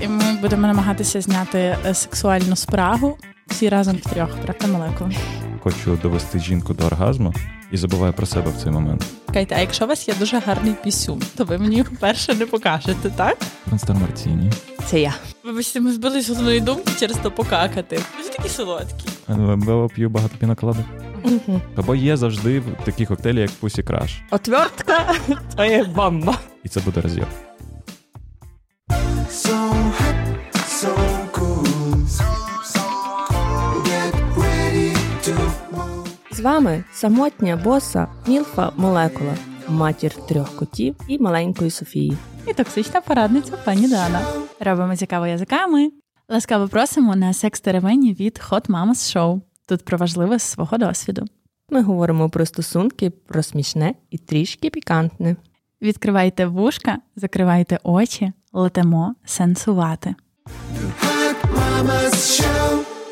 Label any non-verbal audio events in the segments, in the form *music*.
і ми будемо намагатися зняти е, сексуальну спрагу всі разом втрьох, правда, молекула? Хочу довести жінку до оргазму і забуваю про себе в цей момент. Кайте, а якщо у вас є дуже гарний пісюн, то ви мені його перше не покажете, так? Монстер Мартіні. Це я. Вибачте, ми збились з одної думки через то покакати. Ви ж такі солодкі. Або п'ю багато піноколаду. Угу. Або є завжди такі коктейлі, як Pussy Crush. Отвертка *laughs* то є бомба. І це буде роз'єм. Вами самотня боса Мілфа Молекула, матір трьох котів і маленької Софії. І токсична порадниця пані Дана. Робимо цікаво язиками. Ласкаво просимо на секс-теревені від Hot Mamas Show. Тут про важливе з свого досвіду. Ми говоримо про стосунки, про смішне і трішки пікантне. Відкривайте вушка, закривайте очі, летимо сенсувати. Hot Mama's Show.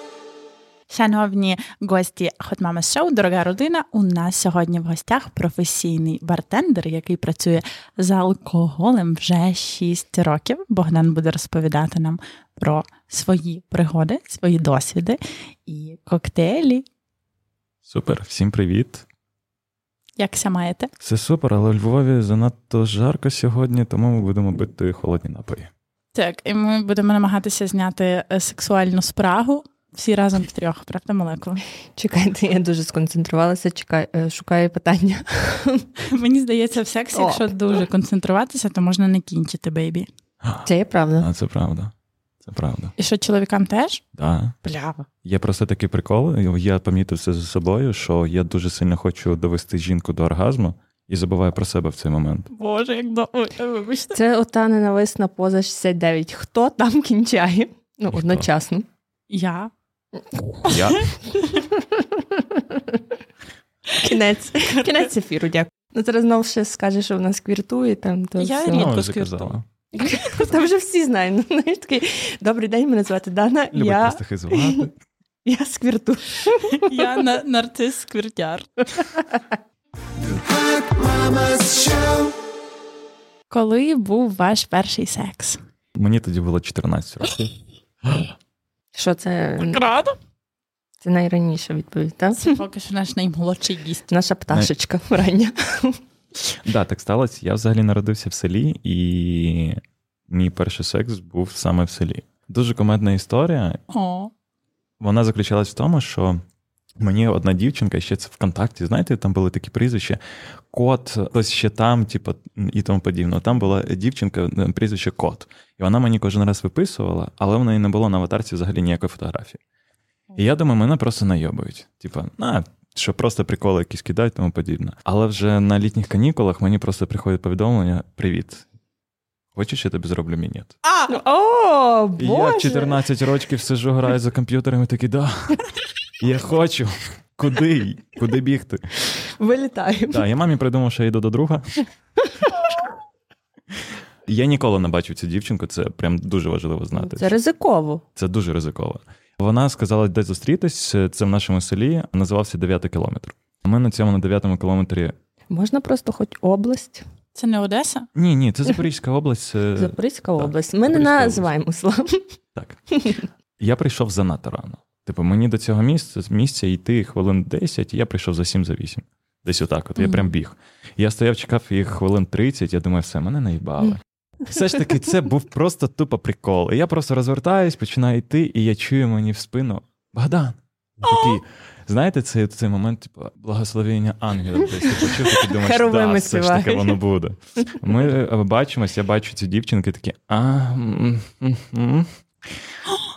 Шановні гості Hot Mama Show, дорога родина. У нас сьогодні в гостях професійний бартендер, який працює з алкоголем вже 6 років. Богдан буде розповідати нам про свої пригоди, свої досвіди і коктейлі. Супер, всім привіт. Якся маєте? Все супер, але у Львові занадто жарко сьогодні, тому ми будемо бити холодні напої. Так, і ми будемо намагатися зняти е, сексуальну спрагу всі разом втрьох, правда, молекула? Чекайте, я дуже сконцентрувалася, чекаю, е, шукаю питання. *laughs* Мені здається, в сексі, О. якщо дуже концентруватися, то можна не кінчити, бейбі. *gasps* Це є правда. А це правда. Це правда. І що чоловікам теж? Да. Блява. Є просто такий прикол. Я помітив це за собою, що я дуже сильно хочу довести жінку до оргазму і забуваю про себе в цей момент. Боже, як до ой, вибачте. Це ота ненависна поза 69. Хто там кінчає? Ну, Ніхто. одночасно. Я. Я Кінець. Кінець ефіру, дякую. Ну, зараз знову ще скажеш, що в нас квіртує там. То Я все. рідко Ну, сквіртую. казала. *laughs* Та вже всі знають. Ну, *laughs* знаєш, такий, добрий день, мене звати Дана. Любить Я, просто *laughs* я сквіртую. Я на- нарцис сквіртяр. Коли був ваш перший секс? Мені тоді було 14 років. *gasps* *gasps* *gasps* Що це? Рада? Це найраніша відповідь, так? Це поки що наш наймолодший гість. Наша пташечка рання. Да, так сталося. Я взагалі народився в селі, і мій перший секс був саме в селі. Дуже комедна історія. О, Вона заключалась в тому, що мені одна дівчинка, ще це ВКонтакті, знаєте, там були такі прізвища, кот, хтось ще там, типу, і тому подібне. Там була дівчинка, е, прізвище Кот. І вона мені кожен раз виписувала, але в неї не було на аватарці взагалі ніякої фотографії. І я думаю, мене просто найобують. Типа, на. Що просто приколи якісь кидають, тому подібне. Але вже на літніх канікулах мені просто приходить повідомлення: Привіт. Хочеш, я тобі зроблю мінет? О, І Боже! я в 14 років сижу, граю за комп'ютером і такий, да, *laughs* я хочу. Куди? Куди бігти? Вилітаю. Так, я мамі придумав, що я йду до друга. Я ніколи не бачив цю дівчинку, це прям дуже важливо знати. Це ризиково. Це дуже ризиково. Вона сказала, де зустрітись. Це в нашому селі, називався 9 кілометр. Ми на цьому на 9 кілометрі. Можна просто хоч область. це не Одеса? Ні, ні, це Запорізька область. це- Запорізька так, область. Ми не Запорізька називаємо села. Так. Я прийшов занадто рано. Типу, мені до цього місця, місця йти хвилин 10, і я прийшов за 7 за 8. Десь отак. От я прям біг. Я стояв, чекав їх хвилин 30, я думаю, все, мене наїбали. Все ж таки, це був просто тупо прикол. І я просто розвертаюсь, починаю йти, і я чую мені в спину Богдан. Такий, знаєте, цей, цей момент, типу, благословення ангела. Десь ти почув, такий думаєш, да, все ж таки воно буде. Ми е, бачимось, я бачу ці дівчинки такі. А, м, м, м».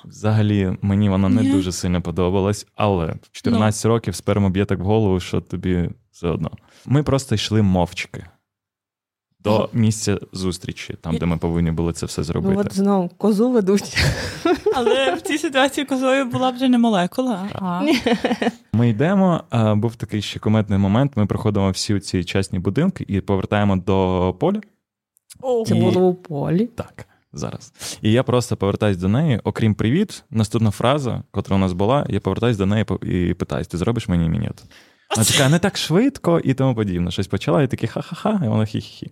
Взагалі, мені вона не Ні. дуже сильно подобалась, але в 14 років сперма б'є так в голову, що тобі все одно. Ми просто йшли мовчки до місця зустрічі, там, де ми повинні були це все Ну, зробити. от знову козу ведуть. *laughs* Але в цій ситуації козою була вже не молекула. А. *laughs* Ми йдемо. Був такий ще кометний момент. Ми проходимо всі ці частні будинки і повертаємо до поля. Це І- було у полі. Так, зараз. І я просто повертаюсь до неї. Окрім привіт, наступна фраза, котра у нас була, я повертаюсь до неї і питаюсь: ти зробиш мені мінет? Вона така, не так швидко і тому подібне. Щось почала, і такі ха-ха-ха, і вона хі-хі-хі.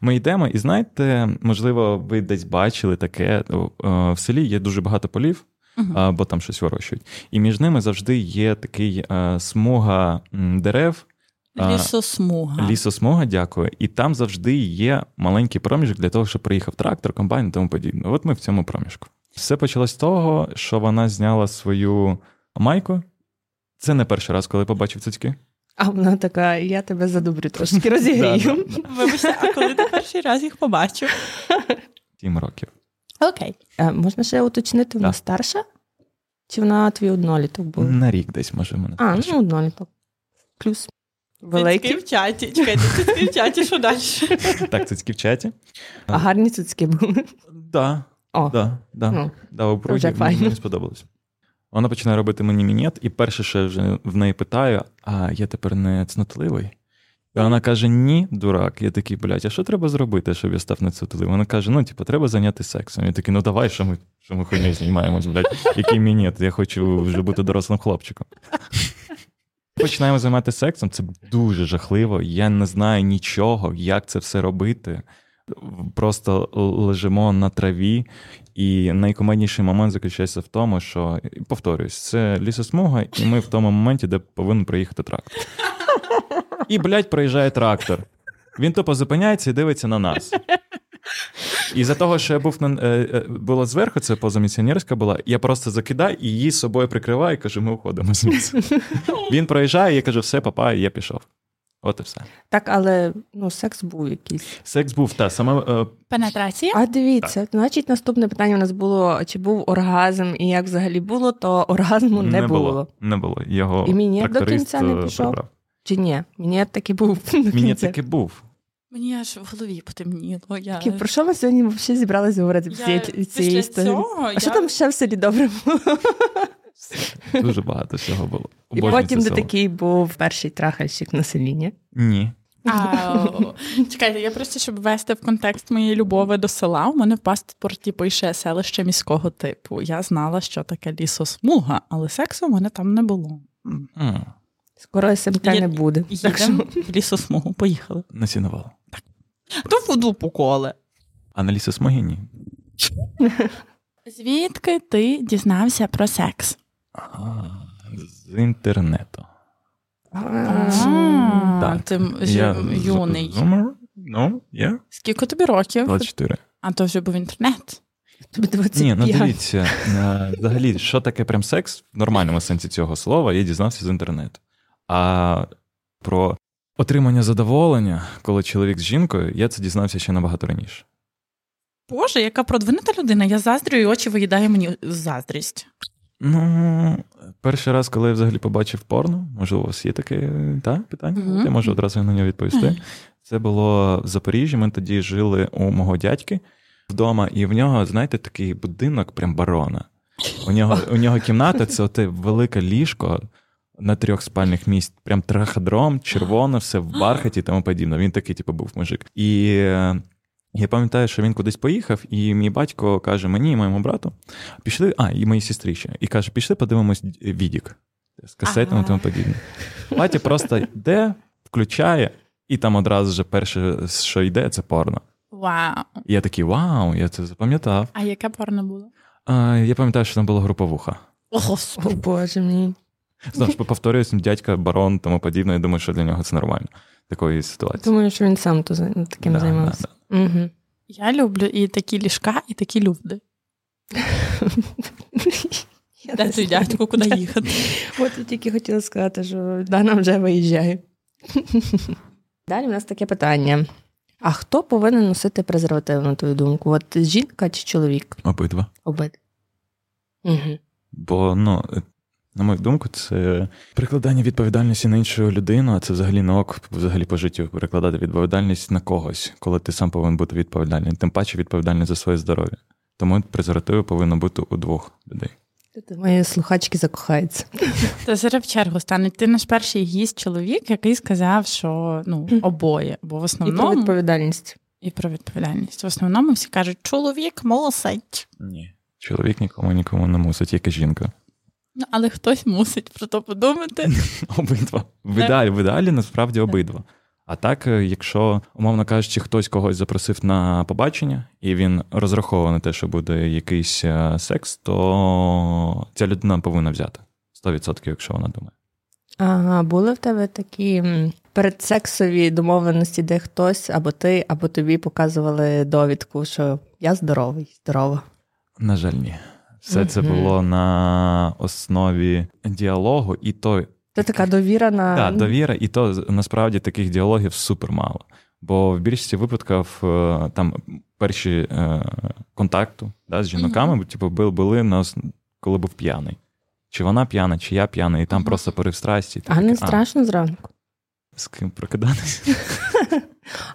Ми йдемо, і знаєте, можливо, ви десь бачили таке. В селі є дуже багато полів, Мгм. а, бо там щось вирощують. І між ними завжди є такий е, смуга дерев. Лісосмуга. Лісосмуга, дякую. І там завжди є маленький проміжок для того, щоб приїхав трактор, комбайн і тому подібне. От ми в цьому проміжку. Все почалось з того, що вона зняла свою майку. Це не перший раз, коли побачив цицьки. А вона така, я тебе задобрю трошки розігрію. *laughs* Вибачте, а коли ти перший раз їх побачив? Сім років. Окей. Можна ще уточнити, вона старша? Чи вона твій одноліток був? На рік десь, може, мене. А, ну одноліток. Плюс. Великий. Цицьки в чаті. Чекайте, цицьки в чаті, що далі? *laughs* Так, цицьки в чаті. А гарні цуцьки були. Да, О, да, да. ну, Да, у Бруді мені сподобалось. Вона починає робити мені мінет, і перше, що я вже в неї питаю: а я тепер не цнотливий? І вона каже: ні, дурак. Я такий, блядь, а що треба зробити, щоб я став нецнотливим? Вона каже: ну, типу, треба зайнятися сексом. Я такий, ну давай, що ми, що ми хуйню знімаємось, блядь, який мінет, я хочу вже бути дорослим хлопчиком. Починаємо займатися сексом, це дуже жахливо. Я не знаю нічого, як це все робити. Просто лежимо на траві, і найкомедніший момент заключається в тому, що повторюсь, це лісосмуга, і ми в тому моменті, де повинен приїхати трактор. І, блядь, проїжджає трактор. Він тупо зупиняється і дивиться на нас. І за того, що я був на е, е, була зверху, це позамісіонерська була, я просто закидаю і її з собою прикриваю і кажу, ми уходимо звідси. *laughs* Він проїжджає, я кажу, все, папа, і я пішов. От і все. так, але ну, секс був якийсь. Секс був та саме е, Пенетрація? А дивіться, значить, наступне питання у нас було: чи був оргазм, і як взагалі було, то оргазму не, було. Не було. Його І мінет до кінця не е, пішов? прибрав. Чи ні? Мені таки був. Мені таки був. Мені аж в голові потемніло. Я... Такі, Про що ми сьогодні взагалі зібралися говорити в Я цієї, цієї після історії? цього А що там ще в селі добре було? Дуже багато всього було. І потім де такий був перший трахальщик на селі, ні? Ні. А, *laughs* чекайте, я просто щоб ввести в контекст моєї любові до села, у мене в паспорті пише селище міського типу. Я знала, що таке лісосмуга, але сексу у мене там не було. Скоро СМТ не буде. Так що- Їдемо в лісосмугу, поїхали. Насінувало. То воду поколе. А на лісосмогі ні. Звідки ти дізнався про секс? З інтернету. А, Так. Ти ж- юний. Зумер? Ну, є. Скільки тобі років? 24. А то вже був інтернет. Тобі 25. Ні, ну дивіться, е, взагалі, що таке прям секс в нормальному сенсі цього слова, я дізнався з інтернету. А про отримання задоволення, коли чоловік з жінкою, я це дізнався ще набагато раніше. Боже, яка продвинута людина. Я заздрю, і очі виїдає мені заздрість. Ну, перший раз, коли я взагалі побачив порно, можливо, у вас є таке та, питання? Мгм. Я можу одразу на нього відповісти. Це було в Запоріжжі. Ми тоді жили у мого дядьки вдома, і в нього, знаєте, такий будинок, прям барона. У нього, у нього кімната це оте велике ліжко на трьох спальних місць, прям траходром, червоне, все в бархаті і тому подібне. Він такий, типу, був мужик. І е, я пам'ятаю, що він кудись поїхав, і мій батько каже мені і моєму брату: пішли, а, і моїй сестрі ще. І каже: пішли, подивимось відік з касетами Ага. тому подібне. Батя просто йде, включає, і там одразу же перше, що йде, це порно. Вау. І я такий, вау, я це запам'ятав. А яке порно було? А, я пам'ятаю, що там була груповуха. О, О, Боже мій. Знову ж *laughs* повторююсь, дядька, барон, тому подібне. Я думаю, що для нього це нормально. Такої ситуації. Думаю, що він сам то таким Да, займався. да, Угу. Я люблю і такі ліжка, і такі люди. *laughs* Де той дядько, куди їхати? *laughs* От я тільки хотіла сказати, що Дана вже виїжджає. Далі в нас таке питання. А хто повинен носити презерватив, на твою думку? От жінка чи чоловік? Обидва. Обидва. Угу. Бо, ну, на мою думку, це прикладання відповідальності на іншу людину, а це взагалі не ок, взагалі по життю перекладати відповідальність на когось, коли ти сам повинен бути відповідальний, тим паче відповідальний за своє здоров'я. Тому презервативи повинно бути у двох людей. Тут мої слухачки закохаються. Та зараз в чергу стане. Ти наш перший гість чоловік, який сказав, що ну, обоє. Бо в І про основному відповідальність. і про відповідальність. В основному всі кажуть, чоловік мусить. Ні. Чоловік нікому нікому не мусить, тільки жінка. Ну, але хтось мусить про то подумати. *laughs* Обидва. В ідеалі, в ідеалі насправді обидва. А так, е, якщо, умовно кажучи, хтось когось запросив на побачення, і він розраховує на те, що буде якийсь е, секс, то ця людина повинна взяти 100%, якщо вона думає. Ага, були в тебе такі передсексові домовленості, де хтось або ти, або тобі показували довідку, що я здоровий, здорова. На жаль, ні. Все це було на основі діалогу, і то Це така довіра на Так, довіра, і то насправді таких діалогів супер мало. Бо в більшості випадків е, там перші е, контакту да, з жінками, типу, були, були на ос- коли був п'яний. Чи вона п'яна, чи я п'яний, і там Мгм. просто порив страсті. А не страшно зранку. з ким прокидатися? *laughs*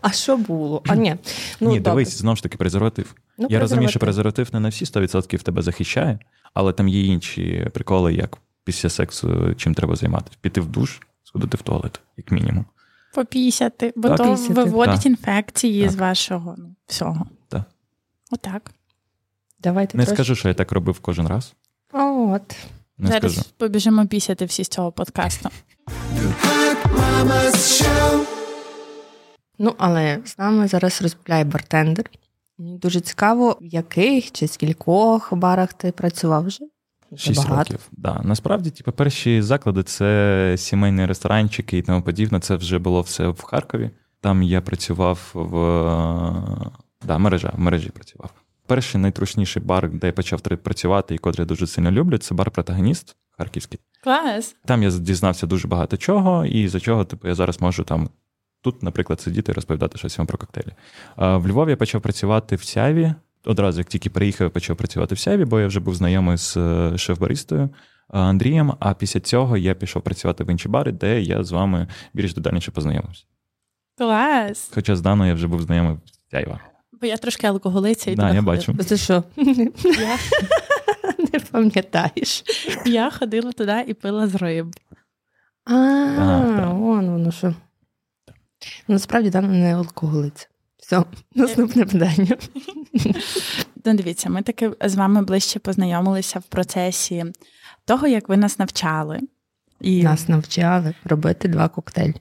А що було? А ні. Ну, Ні, добре. дивись, знову ж таки, презерватив. Ну, я розумію, що презерватив. не на всі 100% тебе захищає, але там є інші приколи, як після сексу чим треба займатися. Піти в душ, сходити в туалет, як мінімум. Попісяти, бо Так. то Попісяти. виводить Так. інфекції Так. з вашого ну, всього. Так. Отак. Давайте Не трошки- скажу, що я так робив кожен раз. От. Не Зараз скажу. побіжимо пісяти всі з цього подкасту. Ну, але з нами зараз розмовляє бартендер. Мені дуже цікаво, в яких чи скількох барах ти працював вже? Шість років. Да. Насправді, типу, перші заклади це сімейні ресторанчики і тому подібне. Це вже було все в Харкові. Там я працював в да, мережа, в мережі працював. Перший найтрушніший бар, де я почав працювати і котрий я дуже сильно люблю, це бар Протагоніст харківський. Клас. Там я дізнався дуже багато чого, і за чого типу, я зараз можу там тут, наприклад, сидіти і розповідати щось вам про коктейлі. А в Львові я почав працювати в Сяві. Одразу, як тільки приїхав, я почав працювати в Сяві, бо я вже був знайомий з е, шеф-баристою Андрієм. А після цього я пішов працювати в інші бари, де я з вами більш детальніше познайомився. Клас. Хоча з Даною я вже був знайомий в Сяєва. Бо я трошки алкоголиця і Да, я бачу. Це що? Я, *laughs* Не пам'ятаєш. я ходила туди і пила з риб. А, воно що. Насправді там не алкоголиця. Все, наступне питання. *laughs* Ну, дивіться, ми таки з вами ближче познайомилися в процесі того, як ви нас навчали. І Нас навчали робити два коктейлі.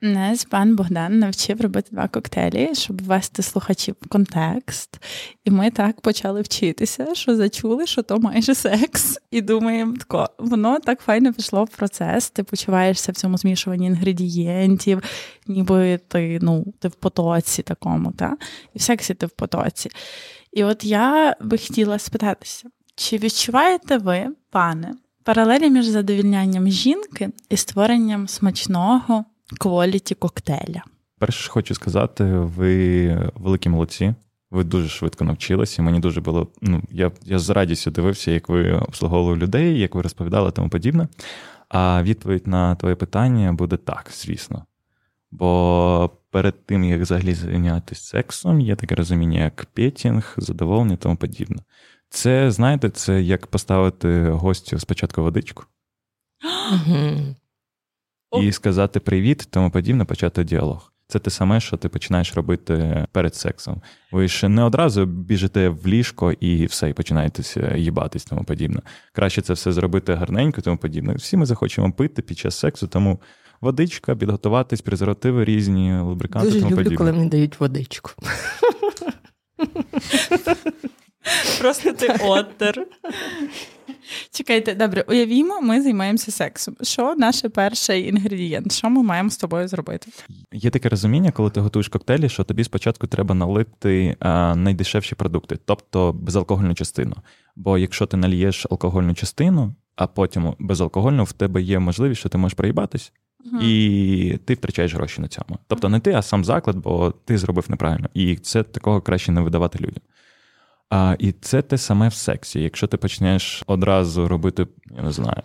Нас пан Богдан навчив робити два коктейлі, щоб ввести слухачів в контекст. І ми так почали вчитися, що зачули, що то майже секс. І думаємо, тако, воно так файно пішло в процес. Ти почуваєшся в цьому змішуванні інгредієнтів, ніби ти, ну, ти в потоці такому, та? і в сексі ти в потоці. І от я би хотіла спитатися, чи відчуваєте ви, пане, паралелі між задовільнянням жінки і створенням смачного кваліті коктейля? Перше, хочу сказати, ви великі молодці. Ви дуже швидко навчилися. Мені дуже було. Ну, я, я з радістю дивився, як ви обслуговували людей, як ви розповідали тому подібне. А відповідь на твоє питання буде так, звісно. Бо перед тим, як взагалі зайнятися сексом, є таке розуміння, як петінг, задоволення тому подібне. Це, знаєте, це як поставити гостю спочатку водичку. І сказати привіт, тому подібне, почати діалог. Це те саме, що ти починаєш робити перед сексом. Ви ж не одразу біжите в ліжко і все, і починаєтеся їбатись, тому подібне. Краще це все зробити гарненько, тому подібне. Всі ми захочемо пити під час сексу, тому водичка, підготуватись, презервативи різні, лубриканти, Дуже тому люблю, подібне. коли мені дають водичку. Просто ти оттер. Чекайте, добре, уявімо, ми займаємося сексом. Що наш перший інгредієнт? Що ми маємо з тобою зробити? Є таке розуміння, коли ти готуєш коктейлі, що тобі спочатку треба налити а, найдешевші продукти, тобто безалкогольну частину. Бо якщо ти нальєш алкогольну частину, а потім безалкогольну, в тебе є можливість, що ти можеш проїбатись, і ти втрачаєш гроші на цьому. Тобто не ти, а сам заклад, бо ти зробив неправильно. І це такого краще не видавати людям. А, і це те саме в сексі. Якщо ти почнеш одразу робити, я не знаю,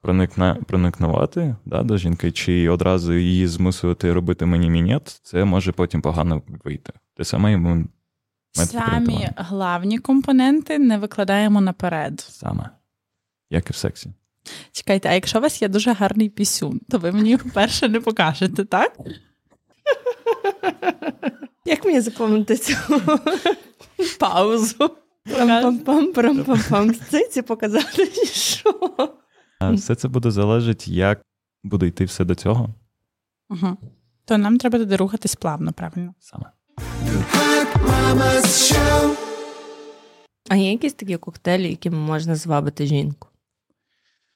проникна, проникнувати да, до жінки, чи одразу її змусувати робити мені мінет, це може потім погано вийти. Те саме йому Самі главні компоненти не викладаємо наперед. саме, як і в сексі. Чекайте, а якщо у вас є дуже гарний пісюн, то ви мені його перше не покажете, так? Як мені заповнити цю *laughs* паузу? Циці показати, *laughs* що? Все це буде залежати, як буде йти все до цього. Угу. то нам треба туди рухатись плавно, правильно? Саме. А є якісь такі коктейлі, якими можна звабити жінку?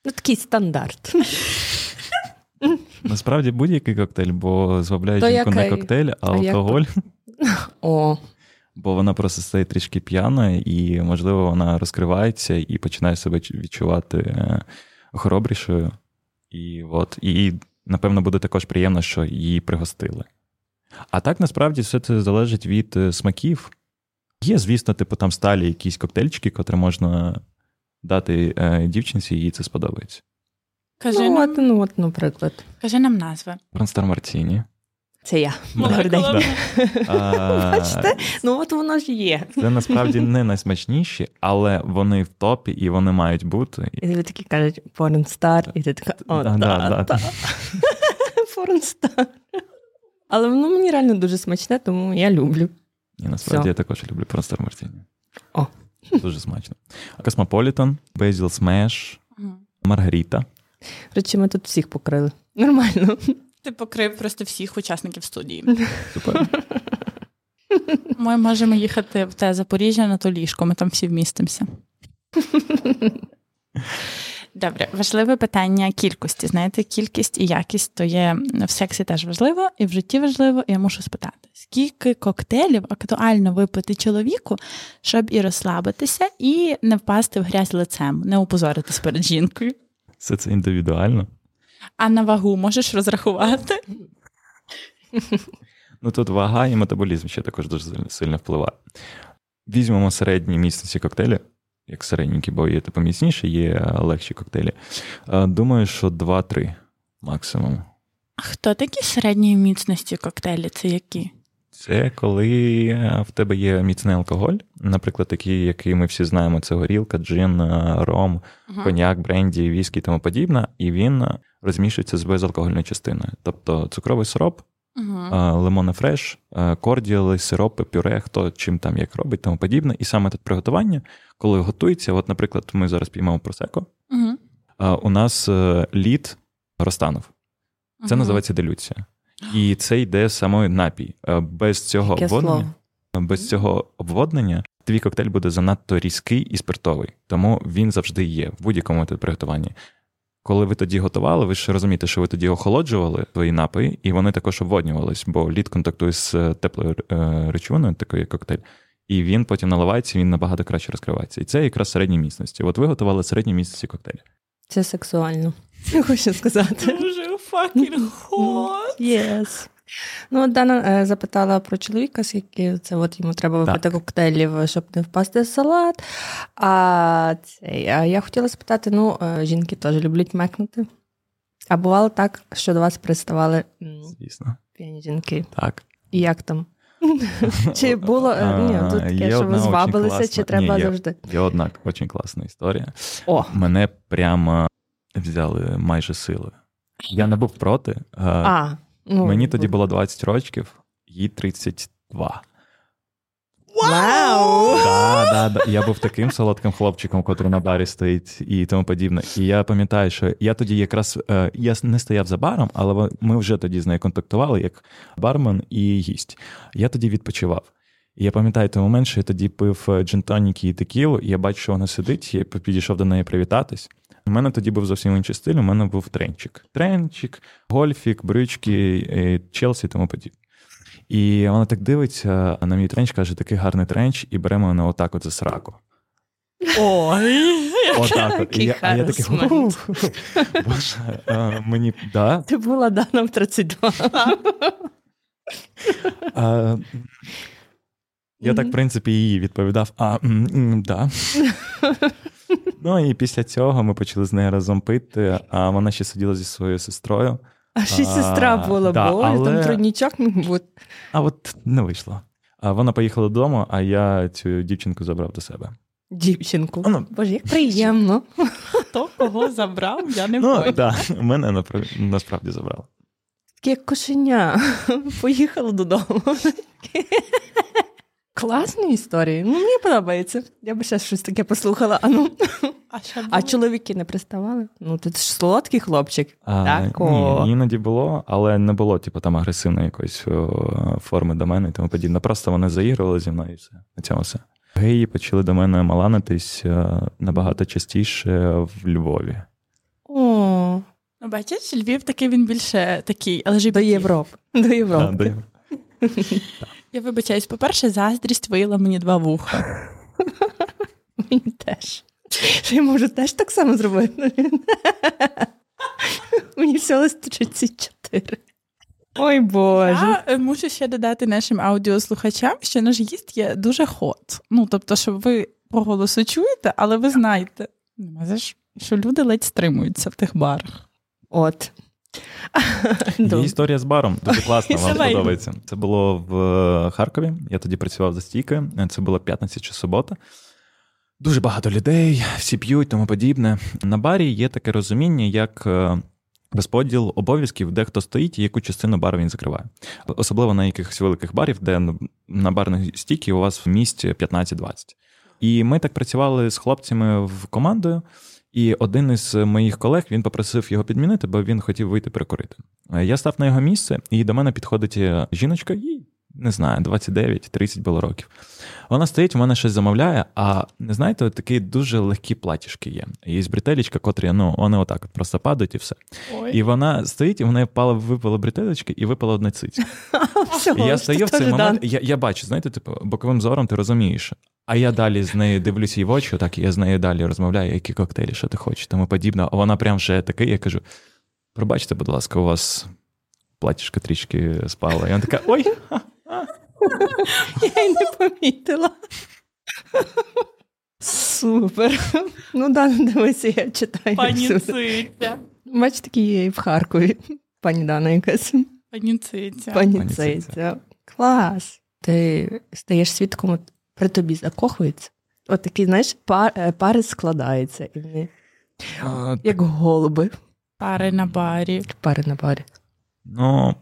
Ну, такий стандарт. *laughs* Насправді будь-який коктейль, бо звабляє жінку не коктейль, а А як алкоголь, О, бо вона просто стає трішки п'яною, і, можливо, вона розкривається і починає себе відчувати е, хоробрішою. І, от, і напевно, буде також приємно, що її пригостили. А так насправді все це залежить від е, смаків. Є, звісно, типу там сталі якісь коктейльчики, котрі можна дати е, дівчинці, і їй це сподобається. Кажи, ну, нам, от, ну, от, наприклад. кажи нам назви. Бронстар Мартіні. Це я. Да. Добрий день. *laughs* Бачите? Ну, от воно ж є. Це насправді не найсмачніші, але вони в топі і вони мають бути. І ви такі кажуть порнстар, і ти така, о, Да, та, да, да. Порнстар. *laughs* Але воно мені реально дуже смачне, тому я люблю. І насправді я також люблю Бронстар Мартіні. О. Дуже смачно. Космополітан, Безіл Смеш, Маргаріта. Речі, ми тут всіх покрили. Нормально. Ти покрив просто всіх учасників студії. *laughs* Супер. Ми можемо їхати в те Запоріжжя на то ліжко, ми там всі вмістимося. Добре, важливе питання кількості. Знаєте, кількість і якість то є в сексі теж важливо, і в житті важливо. І я мушу спитати, скільки коктейлів актуально випити чоловіку, щоб і розслабитися, і не впасти в грязь лицем, не опозоритись перед жінкою. Все це індивідуально. А на вагу можеш розрахувати? Ну тут вага і метаболізм ще також дуже сильно- впливає. Візьмемо середні міцності коктейлі, як середненькі, бо є типу міцніші, є легші коктейлі. Е, Думаю, що 2-3 максимум. А хто такі середньої міцності коктейлі? Це які? Це коли е, в тебе є міцний алкоголь, наприклад, такий, який ми всі знаємо, це горілка, джин, е, ром, коньяк, бренді, віскі і тому подібне, і він е, розмішується з безалкогольною частиною. Тобто цукровий сироп, е, лимони фреш, кордіали, сиропи, пюре, хто чим там як робить, тому подібне. І саме тут приготування, коли готується, от, наприклад, ми зараз піймемо просеко, е, у нас лід розтанув. Це називається делюція. І це йде самий напій. Е, Без цього Яке обводнення, слово? без цього обводнення твій коктейль буде занадто різкий і спиртовий. Тому він завжди є в будь-якому приготуванні. Коли ви тоді готували, ви ж розумієте, що ви тоді охолоджували твої напої, і вони також обводнювались, бо лід контактує з е, теплою е, речовиною, такою як коктейль, і він потім наливається, і він набагато краще розкривається. І це якраз середні міцності. От ви готували середні міцності коктейлі. Це сексуально. Я хочу сказати. Дуже fucking *laughs* hot. Yes. Ну, от Дана е, запитала про чоловіка, скільки це от йому треба випити Так. коктейлів, щоб не впасти в салат. А, цей, а я хотіла спитати: ну, е, жінки теж люблять мекнути. А бувало так, що до вас приставали Звісно. п'яні жінки. Так. І як там? *laughs* Чи було е, ні, тут таке, що ви звабилися, чи треба Ні, є- завжди? Є одна дуже класна історія. О, Мене прямо взяли майже силою. Я не був проти. а а, ну, Мені тоді було 20 років, їй 32. Вау! Да, да, да. Я був таким солодким хлопчиком, котрий на барі стоїть і тому подібне. І я пам'ятаю, що я тоді якраз е, я не стояв за баром, але ми вже тоді з нею контактували як бармен і гість. Я тоді відпочивав. І я пам'ятаю той момент, що я тоді пив е, джин-тоніки і текілу, і я бачу, що вона сидить, я підійшов до неї привітатись. У мене тоді був зовсім інший стиль, у мене був тренчик. Тренчик, гольфік, брючки, е, Челсі і тому подібне. І вона так дивиться на мій тренч, каже, такий гарний тренч, і бере мене отак от за сраку. Ой, Отак от. І я, а я такий. Боже, е, мені, да, Ти була Дана в 32. А, я так, в принципі, їй відповідав: а, да. *laughs* Ну і після цього ми почали з нею разом пити, а вона ще сиділа зі своєю сестрою. А ще сестра була, да, боже, але- там тройнічок міг бути. А от не вийшло. А вона поїхала додому, а я цю дівчинку забрав до себе. Дівчинку. Ну. Боже, як приємно. *laughs* хто кого забрав, я не Ну, да, мене насправді забрали. Таке як кошеня. *laughs* Поїхала додому. Класні історії. Ну, мені подобається. Я би ще щось таке послухала. А ну. А що А чоловіки не приставали? Ну, ти ж солодкий хлопчик. А, Так, о. ні, іноді було, але не було, типу, там агресивної якоїсь о, форми до мене і тому подібне. Просто вони заігрували зі мною і все. На цьому все. Геї почали до мене маланитись е, набагато частіше в Львові. О, Ну, бачиш, Львів такий він більше такий LGBT. до Європи. До А, Європи. *laughs* Я вибачаюсь, по-перше, заздрість виїла мені два вуха. *laughs* Мені теж. Я можу теж так само зробити? *laughs* Мені всього 34. Ой Боже. Я е, мушу ще додати нашим аудіослухачам, що наш гість є дуже хот. Ну, тобто, що ви по голосу чуєте, але ви знаєте, що люди ледь стримуються в тих барах. От. Є історія з баром, дуже класна, вам подобається. Це було в е, Харкові. Я тоді працював за стійкою. Це була п'ятниця чи субота. Дуже багато людей, всі п'ють, тому подібне. На барі є таке розуміння, як е, розподіл обов'язків, де хто стоїть і яку частину бару він закриває. Особливо на якихось великих барів, де на барній стійці у вас в місті 15-20. І ми так працювали з хлопцями в командою. І один із моїх колег він попросив його підмінити, бо він хотів вийти перекурити. Е, Я став на його місце, і до мене підходить е, жіночка, їй не знаю, 29-30 було років. Вона стоїть, у мене щось замовляє, а не знаєте, такі дуже легкі платіжки є. Є бретелечка, котрі ну, вони отак от просто падають і все. Ой. І вона стоїть, і в неї впала, випала бретелечки і випала одна циць. *laughs* І я стою в цей момент, я, я бачу, знаєте, типу, боковим зором ти розумієш. А я далі з нею дивлюся їй в очі, так, і я з нею далі розмовляю, які коктейлі, що ти хочеш, тому подібне. А вона прям вже такий, я кажу: пробачте, будь ласка, у вас платіжка трішки спала. І вона така: ой, Я й не помітила. Супер. Ну да, дивися, я читаю. Пані. Циця. Бач, такі є і в Харкові. Пані Дана якась. Пані Циця. Пані Пані Циця. Циця. Клас. Ти стаєш свідком, от при тобі закохується. От такий, знаєш, пар, е, пари складаються, і вони а, як голуби. Пари на барі. Пари на парі. ну.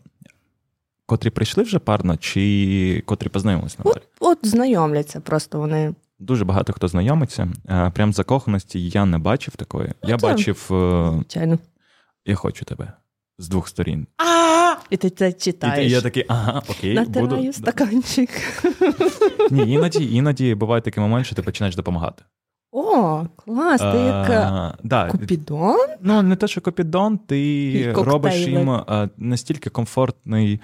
Котрі прийшли вже парно, чи котрі познайомились на барі? От знайомляться, просто вони. Дуже багато хто знайомиться. Е, Прям закоханості я не бачив такої. Я це- бачив, е, Звичайно. я хочу тебе з двох сторін. А, І ти це читаєш. і я такий, ага, окей, Натираю буду. стаканчик. Ні, іноді, іноді буває такий момент, що ти починаєш допомагати. О, клас, ти як е, А, да, Купідон? ну, не те, що копідон, ти робиш їм настільки комфортний,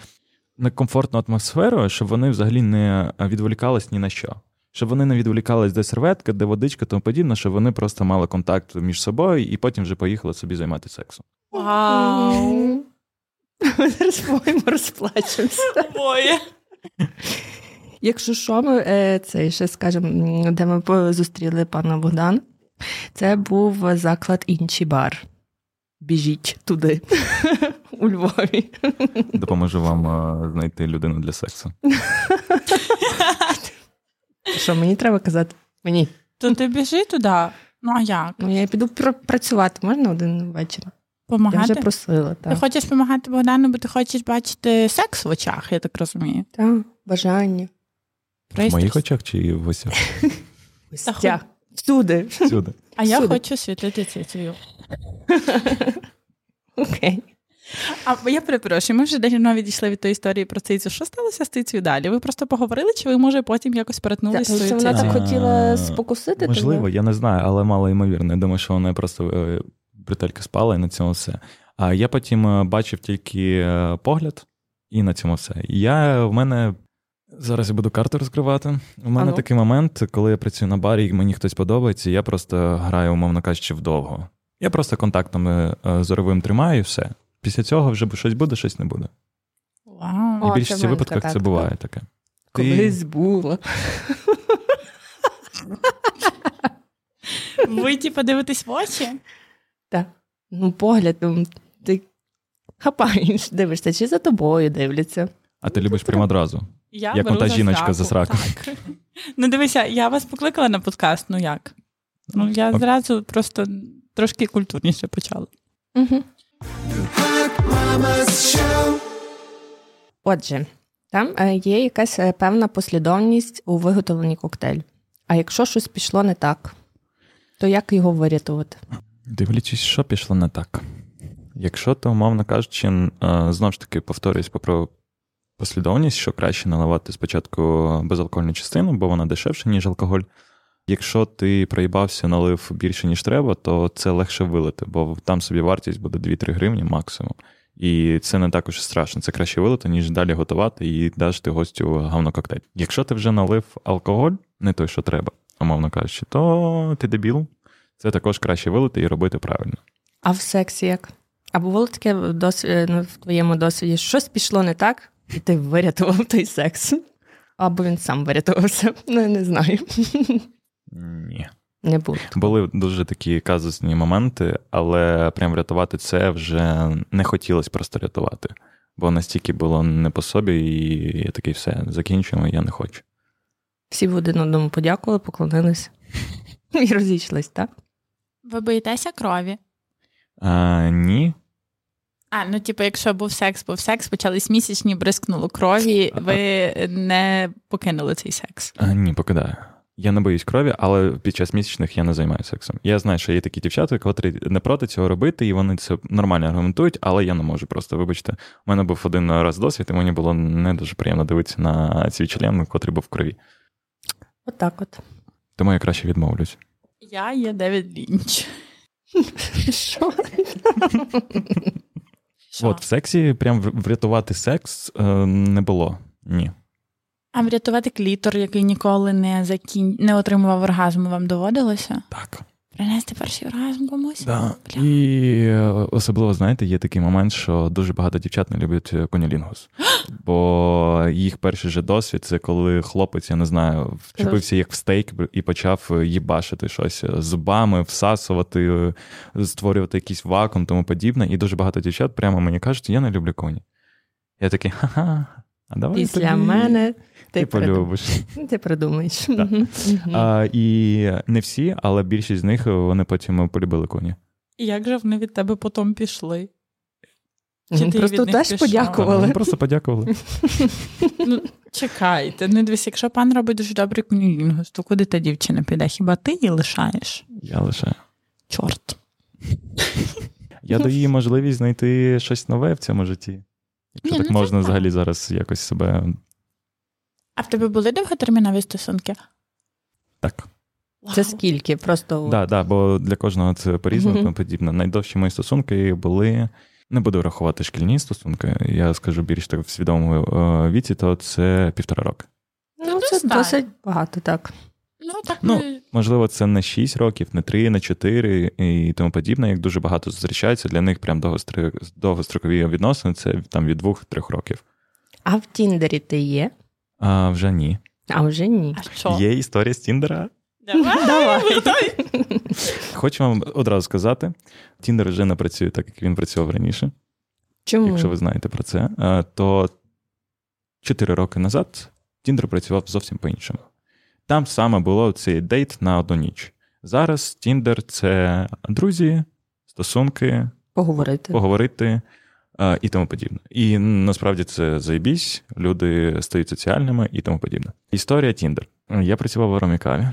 некомфортну атмосферу, щоб вони взагалі не відволікались ні на що. Щоб вони не відволікались, де серветка, де водичка, тому подібне, щоб вони просто мали контакт між собою і потім вже поїхали собі займатися сексом. вау. Ми зараз по-моєму розплачемося. Якщо що, ми е, це ще скажемо, де ми по- зустріли пана Богдан. Це був заклад інший бар. Біжіть туди, у Львові. Допоможу вам а, знайти людину для сексу. Що мені треба казати? Мені. То ти біжи туди. Ну а як? Ну, я піду пр- працювати, можна один вечір? Я вже просила, Ти хочеш допомагати Богдану, бо ти хочеш бачити секс в очах, я так розумію. Так, бажання. В моїх очах чи в? Стя. Всюди. Всюди. А я Всюди. хочу світити цицею. *laughs* Окей. А я перепрошую, ми вже давно відійшли від тої історії про цицю. Що сталося з цицею далі? Ви просто поговорили, чи ви може потім якось перетнулися ну, з це цією вона так хотіла спокусити Можливо, я не знаю, але мало ймовірно. Я думаю, що вона просто е, бретелька спала і на цьому все. А я потім е, бачив тільки е, погляд, і на цьому все. Я в мене. Зараз я буду карту розкривати. У мене Ану. такий момент, коли я працюю на барі, і мені хтось подобається, я просто граю, умовно кажучи, вдовго. Я просто контактами зоровим тримаю і все. Після цього вже щось буде, щось не буде. Вау. І в більшості випадках така це буває таке. Ти- Колись було. Ви ті подивитесь в очі? Так. Ну, погляд, ну, ти хапаєш, дивишся, чи за тобою дивляться. А ти любиш прямо одразу. Я Як за жіночка за сраку. Так. Ну дивися, я вас покликала на подкаст, ну як? Ну я Ок. зразу просто трошки культурніше почала. Угу. Отже, там е, є якась е, певна послідовність у виготовленні коктейлю. А якщо щось пішло не так, То як його вирятувати? Дивлячись, що пішло не так. Якщо то, умовно кажучи, е, знову ж таки повторюсь про послідовність, що краще наливати спочатку безалкогольну частину, бо вона дешевша, ніж алкоголь. Якщо ти проїбався, налив більше, ніж треба, то це легше вилити, бо там собі вартість буде 2-3 гривні максимум. І це не також страшно. Це краще вилити, ніж далі готувати і дати гостю гавно коктейль. Якщо ти вже налив алкоголь, не той, що треба, умовно кажучи, то ти дебіл. Це також краще вилити і робити правильно. А в сексі як? А було таке в, досві... ну, в твоєму досвіді, щось пішло не так, і ти вирятував той секс. Або він сам вирятувався. *laughs* Ну, я не знаю. Ні. Не було. Були дуже такі казусні моменти, але прям рятувати це вже не хотілося просто рятувати. Бо настільки було не по собі, і я такий все, закінчуємо, я не хочу. Всі в один одному подякували, поклонились *laughs* і розійшлись, так? Ви боїтеся крові? А, ні. А, ну типу, якщо був секс, був секс, почались місячні, бризкнуло крові, ви не покинули цей секс. А, ні, покидаю. Я не боюсь крові, але під час місячних я не займаюся сексом. Я знаю, що є такі дівчата, котрі не проти цього робити, і вони це нормально аргументують, але я не можу просто. Вибачте, у мене був один раз досвід, і мені було не дуже приємно дивитися на свій член, котрий був в крові. Отак от. Тому я краще відмовлюсь. Я є Девід Лінч. Що? Що? От в сексі прям врятувати секс е, не було. Ні. А врятувати клітор, який ніколи не закін... не отримував оргазму, вам доводилося? Так. Принести перший оргазм комусь? Да. Бля. І е, особливо, знаєте, є такий момент, що дуже багато дівчат не люблять е, конілінгус. *gasps* Бо їх перший же досвід це коли хлопець, я не знаю, вчепився як в стейк і почав е, їбашити щось зубами, всасувати, створювати якийсь вакуум, тому подібне. І дуже багато дівчат прямо мені кажуть, я не люблю коні. Я такий, ха-ха, а давай Після тобі мене ти ти, полюбиш. *laughs* ти придумаєш. Так. А, і не всі, але більшість з них вони потім полюбили коні. І як же вони від тебе потім пішли? Чи ти Просто від теж подякували. Вони просто подякували. *laughs* Ну, чекайте, ну дивись, якщо пан робить дуже добрий кунілінгус, то куди та дівчина піде? Хіба ти її лишаєш? Я лише. Чорт. Я даю їй можливість знайти щось нове в цьому житті. Якщо Ні, так ну можна так. взагалі зараз якось себе А в тебе були довготермінові стосунки? так. Це скільки? Просто Да, да, бо для кожного це по-різному Мгм. тому подібне. Найдовші мої стосунки були. Не буду рахувати шкільні стосунки, я скажу більш так в свідомому е, віці, то це півтора роки. ну, це достатньо. досить багато, так. Ну, так Ну, Можливо, це не 6 років, не 3, не 4 і тому подібне. Як дуже багато зустрічається, для них прям довгостри- довгострокові відносини це там від 2-3 років. А в Тіндері ти є? А вже ні. А вже ні. А що? Є історія з Тіндера. Давай, Давай. давай. Хочу вам одразу сказати: Тіндер вже не працює так, як він працював раніше, Чому? якщо ви знаєте про це. Е, То 4 роки назад Тіндер працював зовсім по-іншому. Там саме було цей дейт на одну ніч. Зараз Тіндер це друзі, стосунки, Поговорити. поговорити е, і тому подібне. І насправді це заєбісь, люди стають соціальними і тому подібне. Історія Тіндер. Я працював в Ромакаві.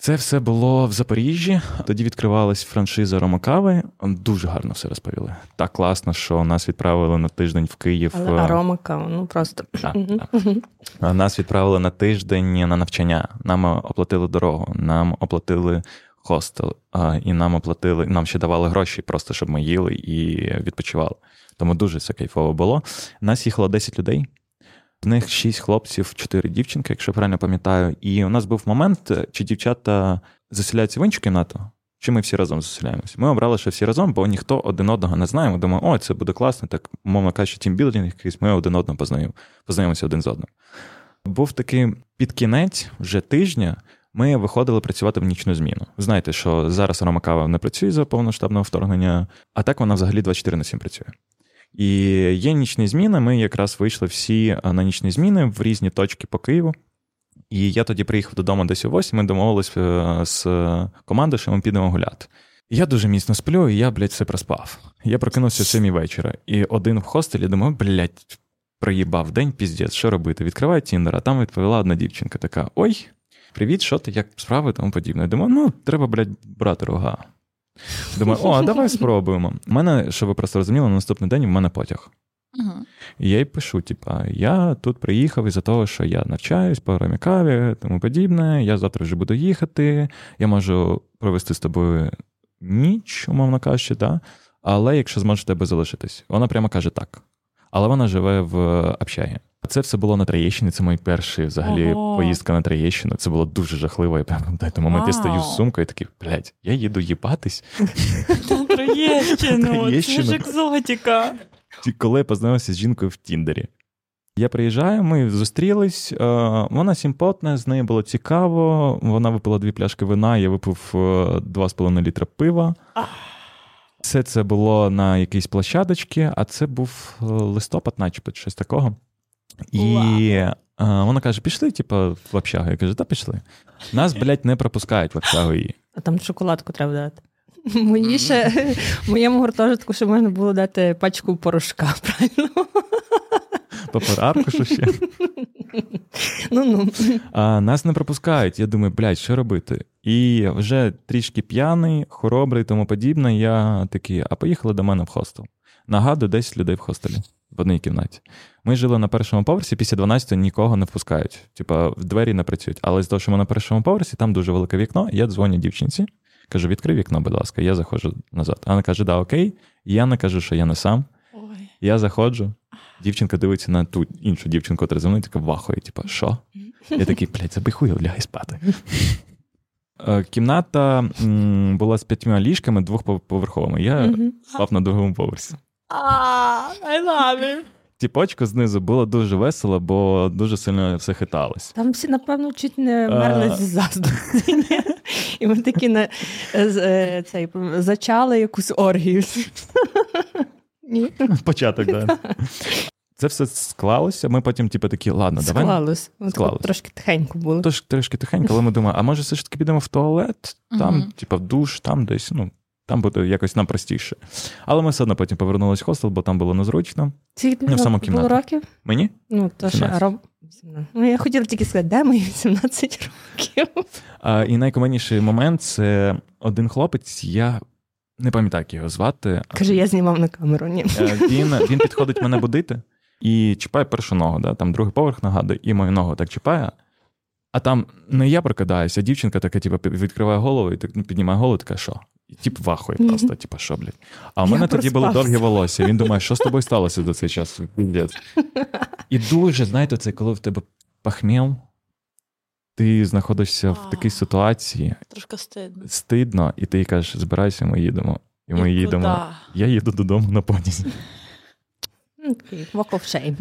Це все було в Запоріжжі. Тоді відкривалась франшиза Ромакаві. Дуже гарно все розповіли. Так класно, що нас відправили на тиждень в Київ. Але е, кава, ну просто. Так, Мгм. А Нас відправили на тиждень на навчання. Нам оплатили дорогу, нам оплатили хостел, і нам оплатили, нам ще давали гроші, просто щоб ми їли і відпочивали. Тому дуже все кайфово було. Нас їхало 10 людей. З них 6 хлопців, 4 дівчинки, якщо правильно пам'ятаю. І у нас був момент, чи дівчата заселяються в іншу кімнату, чи ми всі разом заселяємося. Ми обрали, що всі разом, бо ніхто один одного не знає. Ми думаємо, о, це буде класно, так, мовно кажучи, тімбілдинг якийсь, ми один одного познайом, познайомимося один з одним. Був такий під кінець вже тижня. Ми виходили працювати в нічну зміну. Знаєте, що зараз Ромакава не працює за повноштабного вторгнення, а так вона взагалі 24 на 7 працює. І є нічні зміни. Ми якраз вийшли всі на нічні зміни в різні точки по Києву. І я тоді приїхав додому десь о 8, ми домовились е, з командою, що ми підемо гуляти. Я дуже міцно сплю, і я, блядь, все проспав. Я прокинувся о 7 вечора, і один в хостелі думаю, блядь, проїбав день, піздець, що робити? Відкриваю Тіндер, а там відповіла одна дівчинка така: Ой, Привіт, що ти, як справи, тому подібне. Думаю, ну, треба, блядь, брати рога. Думаю, о, а давай спробуємо. У мене, щоб ви просто розуміли, на наступний день в мене потяг. Угу. І я їй пишу: типа, я тут приїхав із-за того, що я навчаюсь по програмі каві, тому подібне. Я завтра вже буду їхати. Я можу провести з тобою ніч, умовно кажучи, да? але якщо зможеш тебе залишитись. Вона прямо каже так. Але вона живе в общагі. Це все було на Троєщині. Це мій перший взагалі Ого. поїздка на Троєщину. Це було дуже жахливо. Я в той момент я стою з сумкою і такий, блядь, я їду їбатись. Троєщину, це ж екзотика. Ті- коли я познайомився з жінкою в Тіндері. Я приїжджаю, ми зустрілись. е, Вона симпотна, з нею було цікаво. Вона випила дві пляшки вина, я випив е, 2,5 літра пива. Все це було на якійсь площадочці, а це був е, листопад, начебто, щось такого. І е, вона каже: пішли, типу, в общагу. Я кажу, та пішли. Нас, блядь, не пропускають в общагу її. А там шоколадку треба дати. *laughs* Мені ще в моєму гуртожитку ще можна було дати пачку порошка, *laughs* правильно? Паперарку, що ще. *laughs* Ну ну. А, нас не пропускають. Я думаю, блядь, що робити? І вже трішки п'яний, хоробрий, тому подібне. Я такий, а поїхали до мене в хостел. Нагадую, 10 людей в хостелі в одній кімнаті. Ми жили на першому поверсі, після 12 нікого не впускають. Типа, в двері не працюють. Але з того, що ми на першому поверсі, там дуже велике вікно. Я дзвоню дівчинці, кажу, відкрий вікно, будь ласка, я заходжу назад. Вона каже, да, окей. І я не кажу, що я не сам. Ой. Я заходжу, дівчинка дивиться на ту іншу дівчинку, яка мною, така вахує, типу, що? Я такий, блядь, забий хуй, лягай спати. Е, Кімната м, була з п'ятьма ліжками двохповерховими. Я спав на другому поверсі. А, I love it. Тіпочку знизу було дуже весело, бо дуже сильно все хиталось. Там всі, напевно, чуть не мерли А. з заздрості. І ми такі на, е, цей, зачали якусь оргію. Ні, Початок, да. Це все склалося. Ми потім, типу, такі, ладно, давай. склалось. Склалось. Трошки тихенько було. Тож трошки тихенько, але ми думаємо, а може все ж таки підемо в туалет, там, типу, в душ, там десь, ну, там буде якось нам простіше. Але ми все одно потім повернулись в хостел, бо там було незручно. Скільки Ну, в саму було років? Мені? Ну, то ще 17. роб... Ну, я хотіла тільки сказати, де мої 17 років? А, і найкомедніший момент це один хлопець, я не пам'ятаю, як його звати. Каже, я знімав на камеру. Ні. Е, Він, він підходить мене будити і чіпає першу ногу, да? там другий поверх нагадує, і мою ногу так чіпає. А там не я прокидаюся, а дівчинка така, типу, відкриває голову і так ну, піднімає голову, така, що? І тип вахує просто, типу, що, блядь. А у Я мене тоді було довге волосся. Він думає, що з тобою сталося до цей час? І дуже, знаєте, це коли в тебе похмілля, ти знаходишся в такій ситуації, Трошки стидно. стидно, і ти кажеш, збирайся, ми їдемо. І ми їдемо. Я їду додому на понизі. Ну, Walk of shame.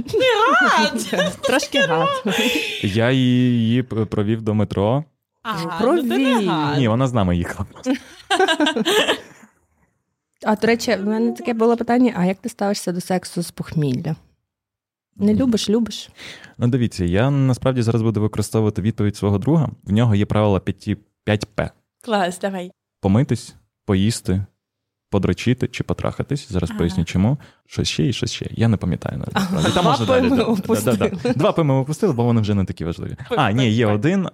*laughs* Трошки гад. Я її провів до метро. А, Провів. ну ти не гад. Ні, вона з нами їхала. А до речі, в мене таке було питання: а як ти ставишся до сексу з похмілля? Не любиш, любиш? Ну, дивіться, я насправді зараз буду використовувати відповідь свого друга. В нього є правило 5, 5П: Клас, давай. помитись, поїсти, подрочити чи потрахатись. Зараз Ага. поясню, чому. Щось ще і щось ще. Я не пам'ятаю. навіть, Два можна П далі, ми опустили. Да, да, да. Два П ми опустили, бо вони вже не такі важливі. А, ні, є один.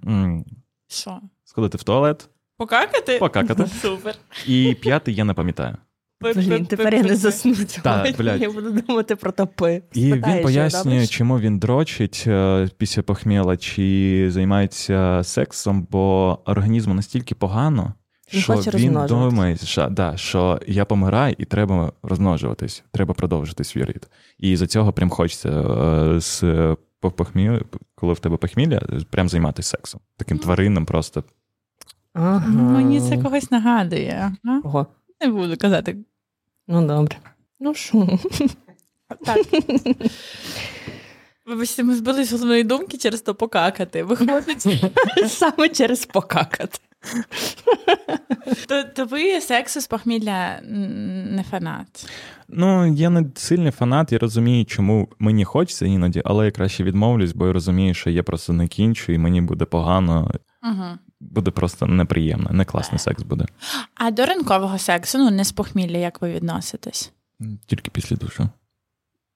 Що? Сходити в туалет, Покакати? покакати. *laughs* Супер. І п'ятий я не пам'ятаю. Блін, тепер я не засну Так, блядь. Я буду думати про топи. І він пояснює, чому він дрочить е, після похміла, чи займається сексом, бо організму настільки погано, Він що він думає, що, да, що я помираю і треба розмножуватись, треба продовжити свій рід. І за цього прям хочеться е, з по- похмілля, коли в тебе похмілля, прям займатися сексом. Таким тваринним просто. Ага. Мені це когось нагадує. А? Ого. Не буду казати. Ну, добре. Ну, що? Так. Вибачте, ми збились з головної думки через то покакати. Виходить, *laughs* Саме через покакати. То, то ви сексу з похмілля не фанат. Ну, я не сильний фанат, я розумію, чому мені хочеться іноді, але я краще відмовлюсь, бо я розумію, що я просто не кінчу, і мені буде погано, Угу. буде просто неприємно, не класний секс буде. А до ранкового сексу, ну не з похмілля, як ви відноситесь? Тільки після душу.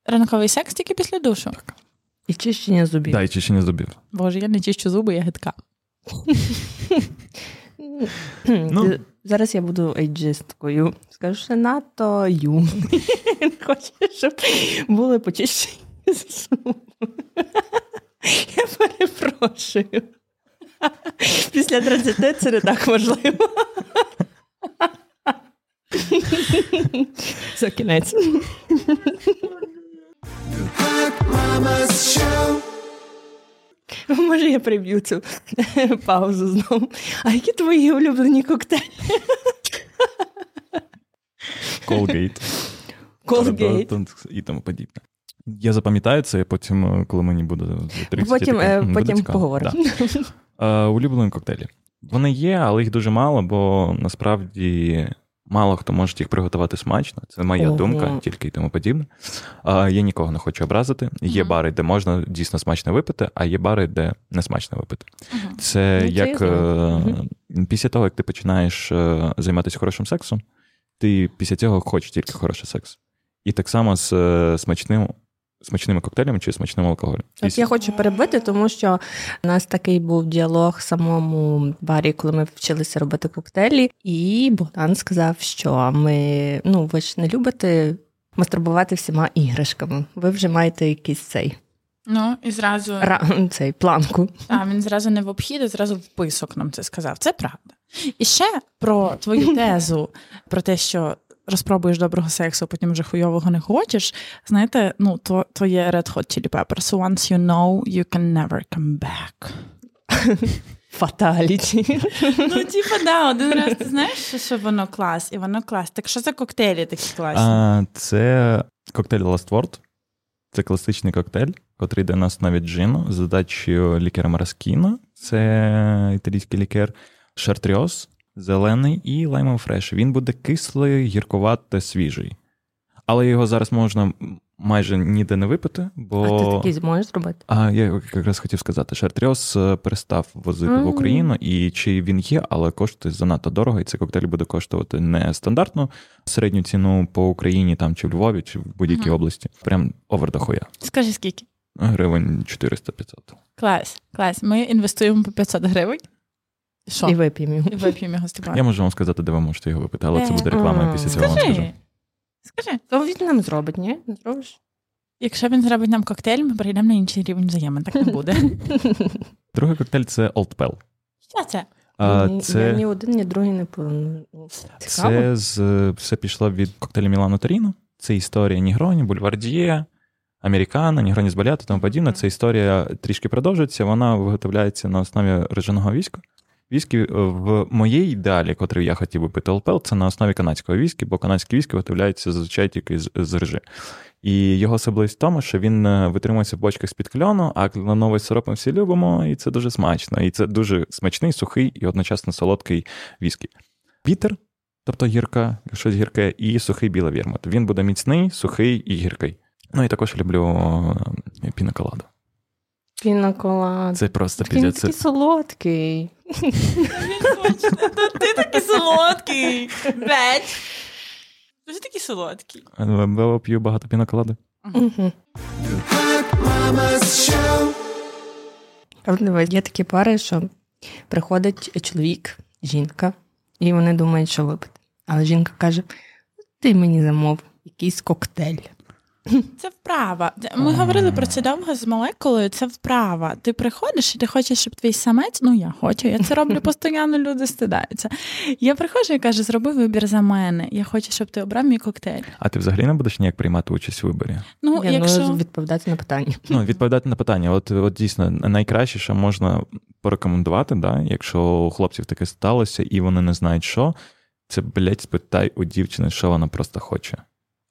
Ранковий секс тільки після душу. І чищення зубів. Да, і чищення зубів. Боже, я не чищу зуби, я гидка. *laughs* Ну. Зараз я буду ейджисткою. Скажу, що надто юний. *laughs* Хочу, щоб були почищені зуби. *laughs* Я перепрошую. *laughs* Після 30 це не так важливо. Це кінець. Show. *laughs* Може, я приб'ю цю *laughs* паузу знову. А які твої улюблені коктейлі? *laughs* Colgate. Колгейт. і тому подібне. Я запам'ятаю це, потім, е, коли мені буде за 30, Потім, я такий, е, буде потім цікаво». поговоримо. Да. Е, улюблені коктейлі. Вони є, але їх дуже мало, бо насправді мало хто може їх приготувати смачно. Це моя Ого. думка, тільки і тому подібне. А, я нікого не хочу образити. Є Мгм. бари, де можна дійсно смачно випити, а є бари, де не смачно випити. Мгм. Це Ну, я як знаю. е, після того, як ти починаєш е, займатися хорошим сексом, ти після цього хочеш тільки хороший секс. І так само з е, смачним, смачними коктейлями чи смачним алкоголем. От я хочу перебити, тому що у нас такий був діалог в самому барі, коли ми вчилися робити коктейлі, і Богдан сказав, що ми ну ви ж не любите мастурбувати всіма іграшками. Ви вже маєте якийсь цей Ну, і зразу ра, цей планку. А, він зразу не в обхід, а зразу в писок нам це сказав. Це правда. І ще про твою *laughs* тезу, про те, що розпробуєш доброго сексу, потім вже хуйового не хочеш. Знаєте, ну, то, то є Red Hot Chili Peppers. Once you know, you can never come back. *laughs* Фаталіті. Ну, типа, да, один раз ти знаєш, що, що воно клас, і воно клас. Так що за коктейлі такі класні? А, це коктейль Last Word. Це класичний коктейль, котрий йде на основі джину з додачею лікера Мараскіно. Це італійський лікер, шартрез, зелений і лаймовий фреш. Він буде кислий, гіркувато, свіжий. Але його зараз можна майже ніде не випити, бо. А ти такий зможеш зробити? А я якраз хотів сказати, Шартрез е, перестав возити Мгм. в Україну, і чи він є, але коштує занадто дорого, і цей коктейль буде коштувати не стандартну середню ціну по Україні, там чи в Львові, чи в будь-якій Мгм. області. Прям овер дохуя. Скажи скільки? Гривень 400-500. Клас, клас. Ми інвестуємо по 500 гривень. Що? І вип'ємо його. І вип'ємо його тобою. Я можу вам сказати, де ви можете його випити, але це буде реклама, і після цього вам скажу. Скажи. То він нам зробить, ні? Не зробиш? Якщо він зробить нам коктейль, ми перейдемо на інший рівень взаємин. Так не буде. *laughs* Другий коктейль це Old Pell. Що це? А, Ні- Я ні один, ні другий не планую. Цікаво. це з, все пішло від коктейлю Мілано Торіно. Це історія Нігроні, Бульвардіє, Американо, Нігроні з Баляту, тому подібне. Це історія трішки продовжується. Вона виготовляється на основі рижаного війська. Віскі е, в моїй ідеалі, котрий я хотів би пити ЛПЛ, це на основі канадського віскі, бо канадські віскі виготовляються зазвичай тільки з, з рижи. І його особливість в тому, що він е, витримується в бочках з-під кляну, а кленовий сироп ми всі любимо, і це дуже смачно. І це дуже смачний, сухий і одночасно солодкий віскі. Пітер, тобто гірка, щось гірке, і сухий білий вірмут. Він буде міцний, сухий і гіркий. Ну і також люблю е, пінаколаду. Пінаколад. Це просто Він такий солодкий. Ти такий солодкий. Беч. Ти такий солодкий. Я п'ю багато дивись, є такі пари, що приходить чоловік, жінка, і вони думають, що випити. Але жінка каже: ти мені замов якийсь коктейль. Це вправа. Ми говорили про це довго з молекулою. Це вправа. Ти приходиш і ти хочеш, щоб твій самець. Ну я хочу, я це роблю постійно, люди стидаються. Я приходжу і кажу, зроби вибір за мене. Я хочу, щоб ти обрав мій коктейль. А ти взагалі не будеш ніяк приймати участь у виборі? Ну, Я якщо ну, відповідати на питання. Ну, відповідати на питання. От, от дійсно, найкраще, що можна порекомендувати, да, якщо у хлопців таке сталося, і вони не знають, що, це, блядь, спитай у дівчини, що вона просто хоче.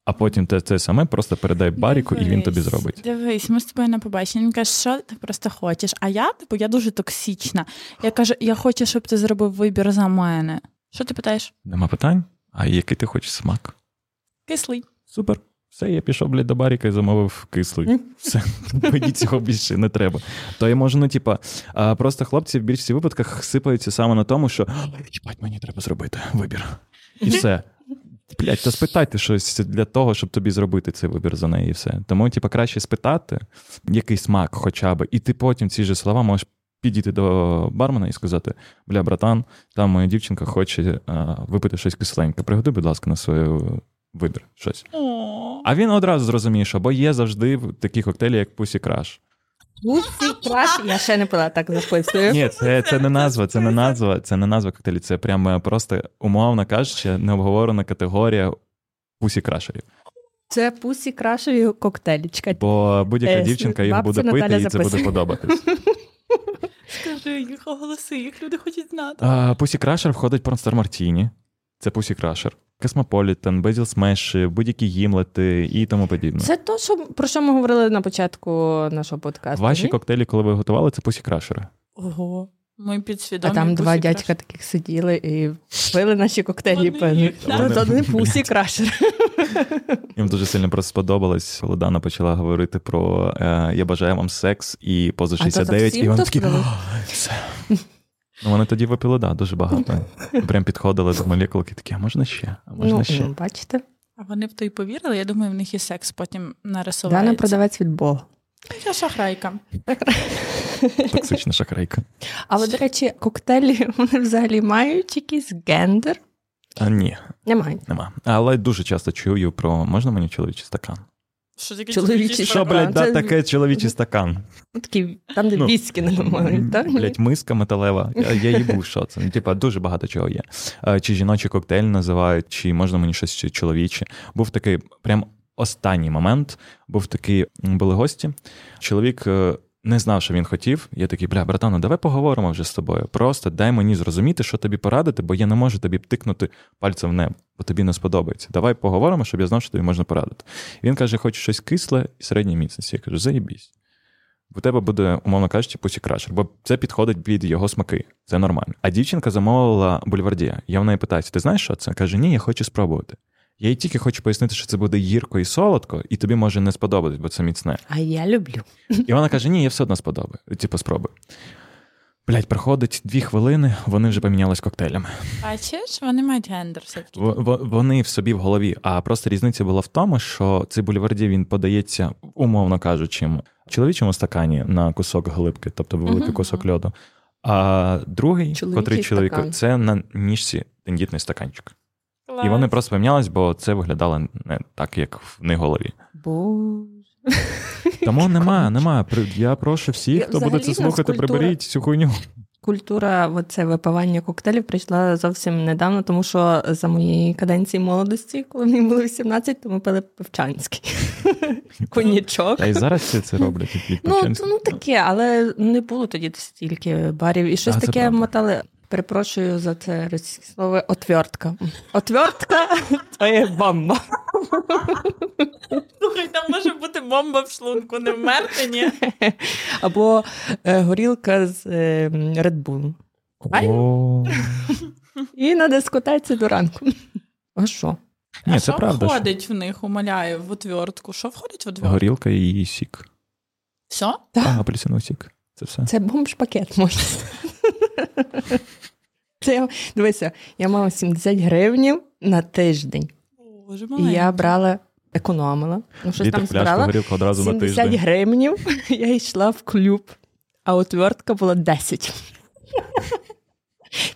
А потім те, те саме просто передай баріку, і він тобі зробить. Дивись, ми з тобою на побаченні. Він каже, що ти просто хочеш. А я, типу, я дуже токсична. Я кажу, я хочу, щоб ти зробив вибір за мене. Що ти питаєш? Нема питань? А який ти хочеш смак? Кислий. Супер. Все, я пішов, блядь, до баріка і замовив кислий. Все, *laughs* мені цього більше не треба. То я можу, ну, типа, просто хлопці в більшості випадках сипаються саме на тому, що їбать, мені треба зробити вибір. І все. Блять, то спитайте щось для того, щоб тобі зробити цей вибір за неї, і все. Тому, типа, краще спитати, який смак хоча б, і ти потім ці ж слова можеш підійти до бармена і сказати: бля, братан, там моя дівчинка хоче а, випити щось кисленьке. Пригоди, будь ласка, на свою вибір щось. А він одразу зрозуміє, що бо є завжди такі коктейлі, як Pussy Crush. Гусі краш, *laughs* я ще не пила, так записую. Ні, це, це не назва, це не назва, це не назва коктейлі, це прямо просто умовно кажучи, необговорена категорія Pussy крашерів. Це пусі крашеві коктейлічка. Бо будь-яка Е, дівчинка бабця буде пити, і це буде подобатись. *laughs* скажи їх оголоси, їх люди хочуть знати. Pussy Crusher входить Порнстар Мартіні. Це Pussy Crusher. Космополітен, Безіл Смеші, будь-які гімлети і тому подібне. Це то, що, про що ми говорили на початку нашого подкасту. Ваші ні? коктейлі, коли ви готували, це Pussy Crusher. Ого. Ми А там два пусі дядька таких сиділи і пили наші коктейлі. Вони певні. да. Це не пусі крашер. *laughs* Їм дуже сильно просто сподобалось, коли Дана почала говорити про е, Я бажаю вам секс і поза А то 69, і вони такі. сказали? *laughs* Ну, вони тоді випили, да, дуже багато. Прям підходили до молекулки, такі, а можна ще? А можна Ну, ще? ну, бачите, А вони в то й повірили. Я думаю, в них і секс потім нарисувається. Дана продавець від Бога. Я шахрайка. *laughs* Токсична шахрайка. Але, до речі, коктейлі вони взагалі мають якийсь гендер? А, ні, Немає. нема. Але дуже часто чую про можна мені чоловічий стакан? Що таке Чоловічий Що, блядь, да, таке чоловічий стакан? Ну, Такий, там, де Ну, віскі не мають, так? Блять, миска металева. Я, я їбу, що це. Ну, Типа, дуже багато чого є. Е, Чи жіночий коктейль називають, чи можна мені щось чи чоловіче. Був такий прям останній момент. Був такий, були гості. Чоловік е, не знав, що він хотів. Я такий, бля, братану, давай поговоримо вже з тобою. Просто дай мені зрозуміти, що тобі порадити, бо я не можу тобі тикнути пальцем в небо, бо тобі не сподобається. Давай поговоримо, щоб я знав, що тобі можна порадити. Він каже, хочу щось кисле і середньої міцності. Я кажу, заєбісь. У тебе буде, умовно кажучи, пусі крашер, бо це підходить під його смаки. Це нормально. А дівчинка замовила бульвардія. Я в неї питаюся: ти знаєш, що це? Каже, ні, я хочу спробувати. Я їй тільки хочу пояснити, що це буде гірко і солодко, і тобі може не сподобатись, бо це міцне. А я люблю. І вона каже: Ні, я все одно сподобаю. Типу, спробуй. Блять, проходить дві хвилини, вони вже помінялись коктейлями. Бачиш, вони мають гендер все-таки. В- в- Вони в собі в голові. А просто різниця була в тому, що цей бульварді він подається, умовно кажучи, в чоловічому стакані на кусок глибки, тобто великий Мгм. кусок льоду. А другий, Чоловічий котрий чоловік, це на ніжці тендітний стаканчик. Клас. І вони просто помінялись, бо це виглядало не так, як в них голові. Боже. Тому *laughs* нема, нема. Я прошу всіх, хто буде це слухати, культура- приберіть цю хуйню. Культура оце випивання коктейлів прийшла зовсім недавно, тому що за моєї каденції молодості, коли мені було 18, то ми пили пивчанський. *laughs* Коньячок. Та й зараз всі це роблять. Ну, ну таке, але не було тоді стільки барів. І щось А, таке мотали. Перепрошую за це російське слово отвертка. Отвертка то є бомба. Слухай, там може бути бомба в шлунку, не вмерти, ні? Або е, горілка з е, Red Bull. І на дискотеці до ранку. А що? Ні, а це що правда. що входить в них, умоляю, в отвертку? Що входить в отвертку? Горілка і сік. Все? А, апельсиновий сік. Це все. Це бомж-пакет можна. Це я, дивися, я мала 70 гривень на тиждень. Боже, І я брала, економила. Ну, щось Літр там збирала. горілка одразу на 70 тиждень. гривень, *laughs* я йшла в клуб, а отвертка була 10.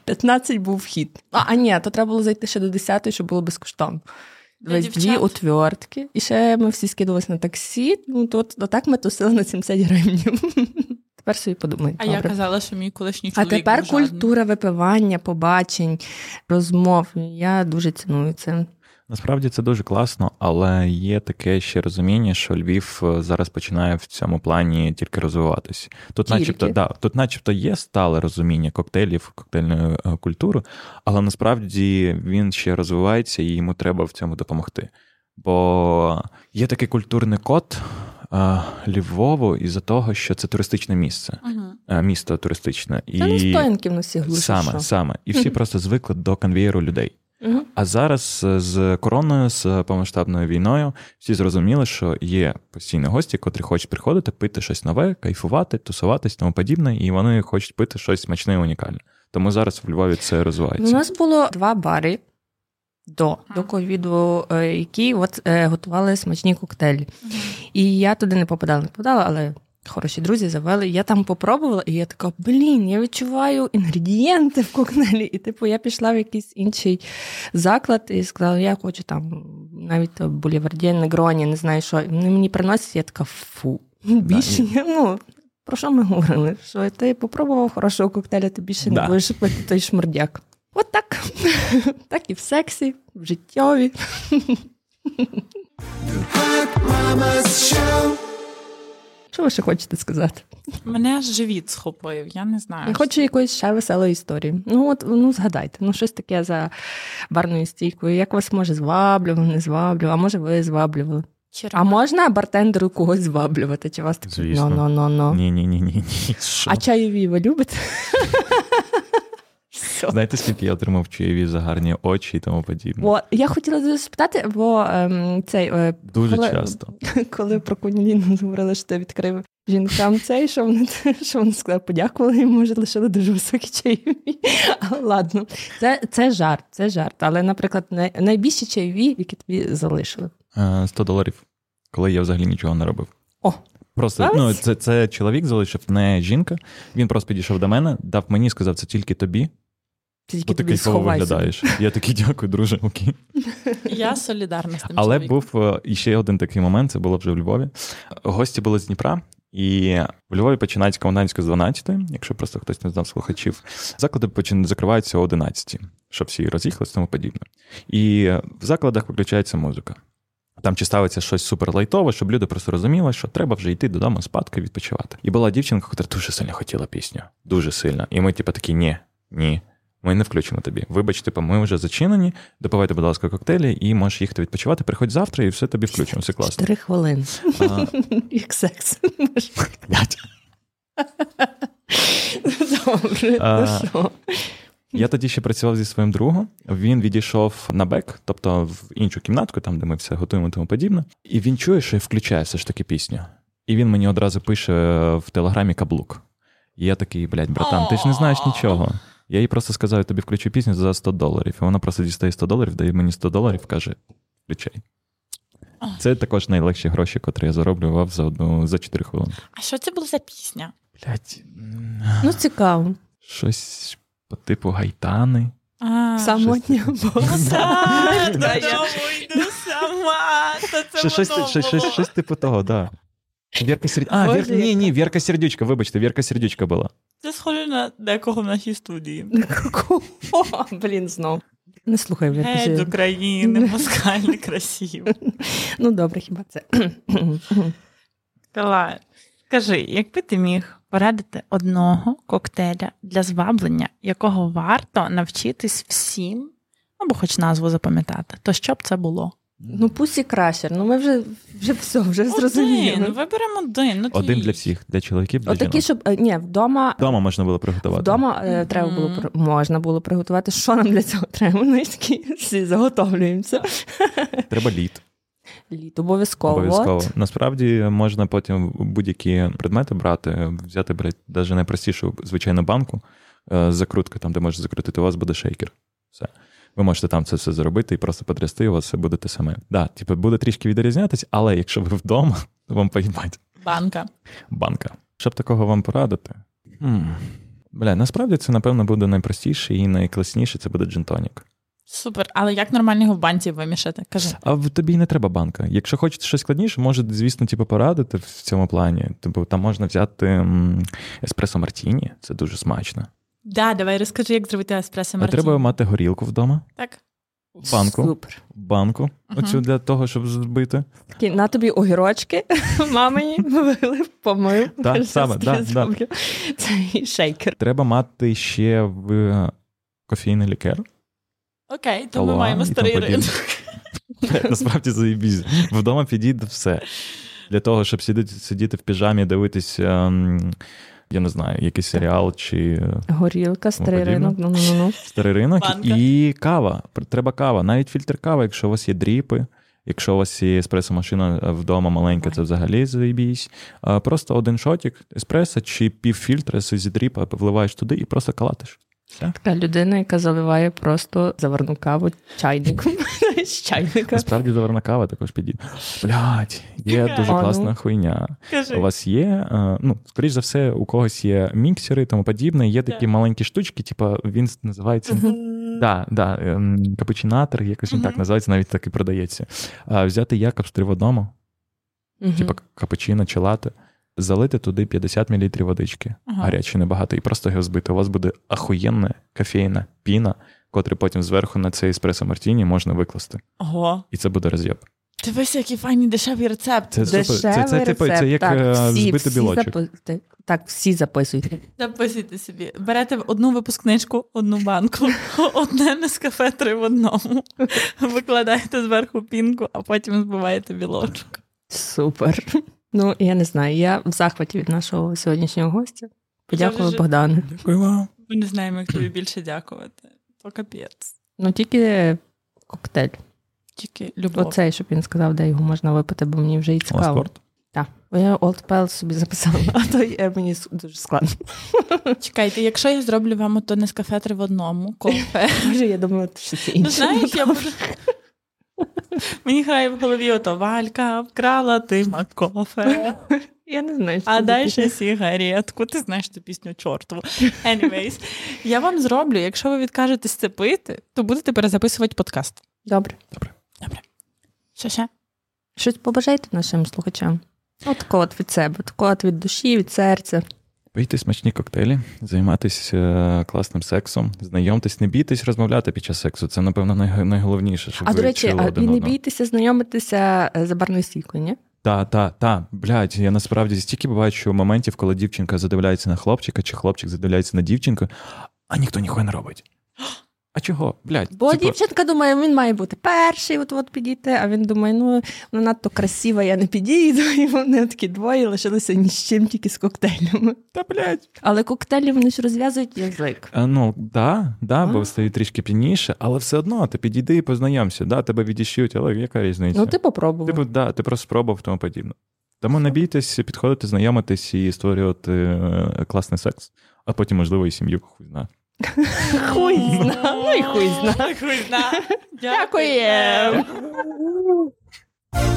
15 *laughs* був вхід. А, а ні, то треба було зайти ще до 10, щоб було безкоштовно. Дві отвертки, і ще ми всі скидувалися на таксі. Ну, то, то так ми тусили на 70 гривень. *laughs* Тепер собі подумай. А я казала, що мій колишній А тепер був культура випивання, побачень, розмов. Я дуже ціную це. Насправді це дуже класно, але є таке ще розуміння, що Львів е, зараз починає в цьому плані тільки розвиватись. Тут, Тільки? начебто, да, тут, начебто, є стале розуміння коктейлів, коктейльної е, культури, але насправді він ще розвивається і йому треба в цьому допомогти. Бо є такий культурний код Львову із-за того, що це туристичне місце, е, місто туристичне. Це не стоянки в нас глуші. саме, що. саме. І всі Мгм. просто звикли до конвієру людей. Мгм. А зараз е, з короною, з повномасштабною війною, всі зрозуміли, що є постійні гості, котрі хочуть приходити, пити щось нове, кайфувати, тусуватись, тому подібне, і вони хочуть пити щось смачне і унікальне. Тому зараз в Львові це розвивається. У нас було два бари до, до ковіду, е, які от, е, готували смачні коктейлі. І я туди не попадала, не попадала, але Хороші друзі завели. Я там попробувала, і я така, блін, я відчуваю інгредієнти в коктейлі. І типу я пішла в якийсь інший заклад і сказала, я хочу там навіть булівардє, негроні, не знаю що. І Вони мені приносять, я така фу. Більше я, ну. Про що ми говорили? Що ти попробував хорошого коктейля, ти більше Да. не будеш пити той шмурдяк. От так. *laughs* так і в сексі, в життєві. Що ви ще хочете сказати? Мене аж живіт схопив, я не знаю. Я хочу якоїсь ще веселої історії. Ну от ну згадайте, ну щось таке за барною стійкою. Як вас може зваблював, не зваблював, а може ви зваблювали? А можна бартендеру когось зваблювати? Чи вас Звісно. ну, ну, ну, ну. Ні, ні, ні, ні, ні. А чайові ви любите? Знаєте, скільки я отримав чаєві за гарні очі і тому подібне? Бо я хотіла дуже спитати, бо ем, цей е, Дуже коли- часто. *laughs* коли про Куніліну говорили, що ти відкрив жінкам цей, що вони, *laughs* що вони сказали, подякували йому, може, лишили дуже високі чайові. *laughs* Ладно, це, це жарт, це жарт. Але, наприклад, най, найбільші чайові, які тобі залишили. Е, 100 доларів, коли я взагалі нічого не робив. О, Просто ну, це, це чоловік залишив, не жінка. Він просто підійшов до мене, дав мені, сказав, це тільки тобі, тільки ти кайфово виглядаєш. Я такий дякую, друже, окей. Я солідарна з тим Але чоловіком. був е, іще один такий момент, це було вже в Львові. Гості були з Дніпра, і в Львові починається комендантська з 12, якщо просто хтось не знав слухачів. Заклади почин- закриваються о 11, щоб всі роз'їхалися тому подібне. І в закладах виключається музика. Там чи ставиться щось суперлайтове, щоб люди просто розуміли, що треба вже йти додому спадки відпочивати. І була дівчинка, яка дуже сильно хотіла пісню. Дуже сильно. І ми, типу, такі, ні, ні. Ми не включимо тобі. Вибач, типу, ми вже зачинені. Допивайте, будь ласка, коктейлі, і можеш їхати відпочивати. Приходь завтра, і все тобі включимо. Все класно. Чотири хвилини. *laughs* Як секс. Добре, ну що? Я тоді ще працював зі своїм другом. Він відійшов на бек, тобто в іншу кімнатку, там, де ми все готуємо тому подібне. І він чує, що я включаю все ж таки пісню. І він мені одразу пише в телеграмі каблук. І я такий, блядь, братан, ти ж не знаєш нічого. Я їй просто сказав, тобі включу пісню за 100 доларів. І вона просто дістає 100 доларів, дає мені 100 доларів, каже: включай. Це також найлегші гроші, котрі я зароблював за одну за 4 хвилини. А що це було за пісня? Блять, Ну, цікаво. щось по типу гайтани. Самотня так, сама. *laughs* Щось, щось, щось, щось типу того, да. Вірка Сердючка. А, Вір... ні, ні, Вірка Сердючка, вибачте, Вірка *laughs* Сердючка була. Це схоже на декого в нашій студії. Какого? Блін, знов. Не слухай, Геть з Вірка. України, *laughs* москальний, красиво. Ну, добре, хіба це. Калай, скажи, якби ти міг порадити одного коктейля для зваблення, якого варто навчитись всім, або хоч назву запам'ятати, то що б це було? Ну, пусі крашер. Ну, ми вже, вже все, вже Один, зрозуміли. виберемо один. Ну, Один для всіх, для чоловіків, для Отакі, жінок. щоб е, ні, вдома. Вдома можна було приготувати. Вдома е, треба було при- можна було приготувати. Що нам для цього треба? Ми такі всі заготовлюємося. *laughs* Треба лід. Літ обов'язково. Обов'язково. От. Насправді можна потім будь-які предмети брати, взяти, навіть найпростішу звичайну банку е, з закруткою, там, де можеш закрутити, у вас буде шейкер. Все. Ви можете там це все зробити і просто потрясти, і у вас все буде те саме. Да, типу, буде трішки відрізнятись, але якщо ви вдома, *laughs* то вам поїбать. Банка. банка. Щоб такого вам порадити. М. Бля, насправді це, напевно, буде найпростіше і найкласніше це буде джинтонік. Супер. Але як нормально його в банці вимішати? Кажи. А в тобі не треба банка. Якщо хочете щось складніше, може, звісно, типу, порадити в цьому плані. Типу, там можна взяти еспресо мартіні, це дуже смачно. Да, давай розкажи, як зробити еспресо мартіні. треба мати горілку вдома, Так. банку, Супер. банку, Мгм. оцю для того, щоб збити. Такі, на тобі огірочки, *laughs* мамині вилив, помив. Так, саме, да, да. зроблю». Цей шейкер. Треба мати ще в кофейний лікер. Окей, то ми маємо старий ринок. *laughs* Насправді заєбізь. Вдома підійде все. Для того, щоб сидіти, сидіти в піжамі, дивитись, ем, я не знаю, якийсь серіал чи е, Горілка, старий ринок. Ну, ну, ну, ну. старий ринок. Банка. І кава. Треба кава. Навіть фільтр кави, якщо у вас є дріпи. Якщо у вас є еспресо-машина вдома маленька, це взагалі забійсь. Просто один шотик еспресо чи півфільтра зі дріпа вливаєш туди і просто калатиш. Все. Така людина, яка заливає просто заварну каву чайником *laughs* з чайника. Насправді заварна кава також підійде. Блять, є дуже ну. класна хуйня. У вас є, е, ну, скоріш за все, у когось є міксери і тому подібне. Є такі маленькі штучки, типу, він називається. Да, да, ем, капучинатор, якось він так називається, навіть так і продається. Взяти Якобс три в одному, типу капучино чи лате, залити туди 50 мл водички, Ага. гарячої небагато, і просто його збити. У вас буде ахуєнна кофейна піна, котру потім зверху на цей еспресо мартіні можна викласти. Ого. І це буде роз'єб. Дивись, який файний дешевий рецепт. Це. Дешевий Це, це, типу, це як Так, е, всі, збити всі білочок. запи- Так, всі записуйте. Записуйте собі. Берете одну випускничку, одну банку, *laughs* одне нескафе три в одному. Викладаєте зверху пінку, а потім збиваєте білочок. Супер. Ну, я не знаю, я в захваті від нашого сьогоднішнього гостя. Подякую, вже- Богдану. Дякую вам. Ми не знаємо, як тобі більше дякувати. То капець. Ну, тільки коктейль. Тільки любов. Оцей, щоб він сказав, де його можна випити, бо мені вже і цікаво. Так. Бо я Old Pale собі записала, *laughs* а то є мені дуже складно. *laughs* Чекайте, якщо я зроблю вам ото нескафе три в одному, кофе. Може, я думаю, що це Ну, знаєш, я можу... *laughs* Мені грає в голові ото Валька, вкрала ти кофе. Я не знаю, що А дай таке. ти знаєш цю пісню чортову. Anyways, я вам зроблю, якщо ви відкажетесь це пити, то будете перезаписувати подкаст. Добре. Добре. Що ще? Щось побажайте нашим слухачам. От такого от від себе, такого от від душі, від серця. Пийте смачні коктейлі, займайтесь е, класним сексом, знайомтесь, не бійтесь розмовляти під час сексу. Це, напевно, найголовніше, щоб А до речі, а і не бійтеся знайомитися е, за барною стійкою, ні? Та, та, та, блядь, я насправді стільки бачу моментів, коли дівчинка задивляється на хлопчика, чи хлопчик задивляється на дівчинку, а ніхто ніхуя не робить. А чого? Блядь, Бо типу, дівчинка думає, він має бути перший, от от підійти, а він думає, ну вона надто красива, я не підійду. *laughs* І вони такі двоє лишилися ні з чим, тільки з коктейлями. Та, блядь. Але коктейлі вони ж розв'язують язик. А, ну, да, да, А. бо стають трішки п'яніше, але все одно ти підійди і познайомся. Да, тебе відіщують, але яка різниця? Ну, ти попробував. Типу, да, ти просто спробував тому подібне. Тому не бійтесь підходити, знайомитись і створювати е, класний секс, а потім, можливо, і сім'ю хуй знає. Хуй зна, ну і хуй зна. Хуй зна. Дякуємо.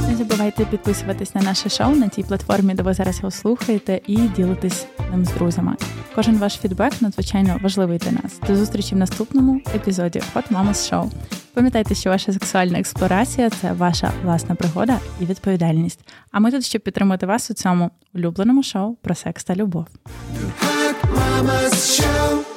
Не забувайте підписуватись на наше шоу на тій платформі, де ви зараз його слухаєте, і ділитись ним з друзями. Кожен ваш фідбек надзвичайно важливий для нас. До зустрічі в наступному епізоді Hot Mamas Show. Пам'ятайте, що ваша сексуальна експлорація це ваша власна пригода і відповідальність. А ми тут, щоб підтримати вас у цьому улюбленому шоу про секс та любов. Hot Mamas Show.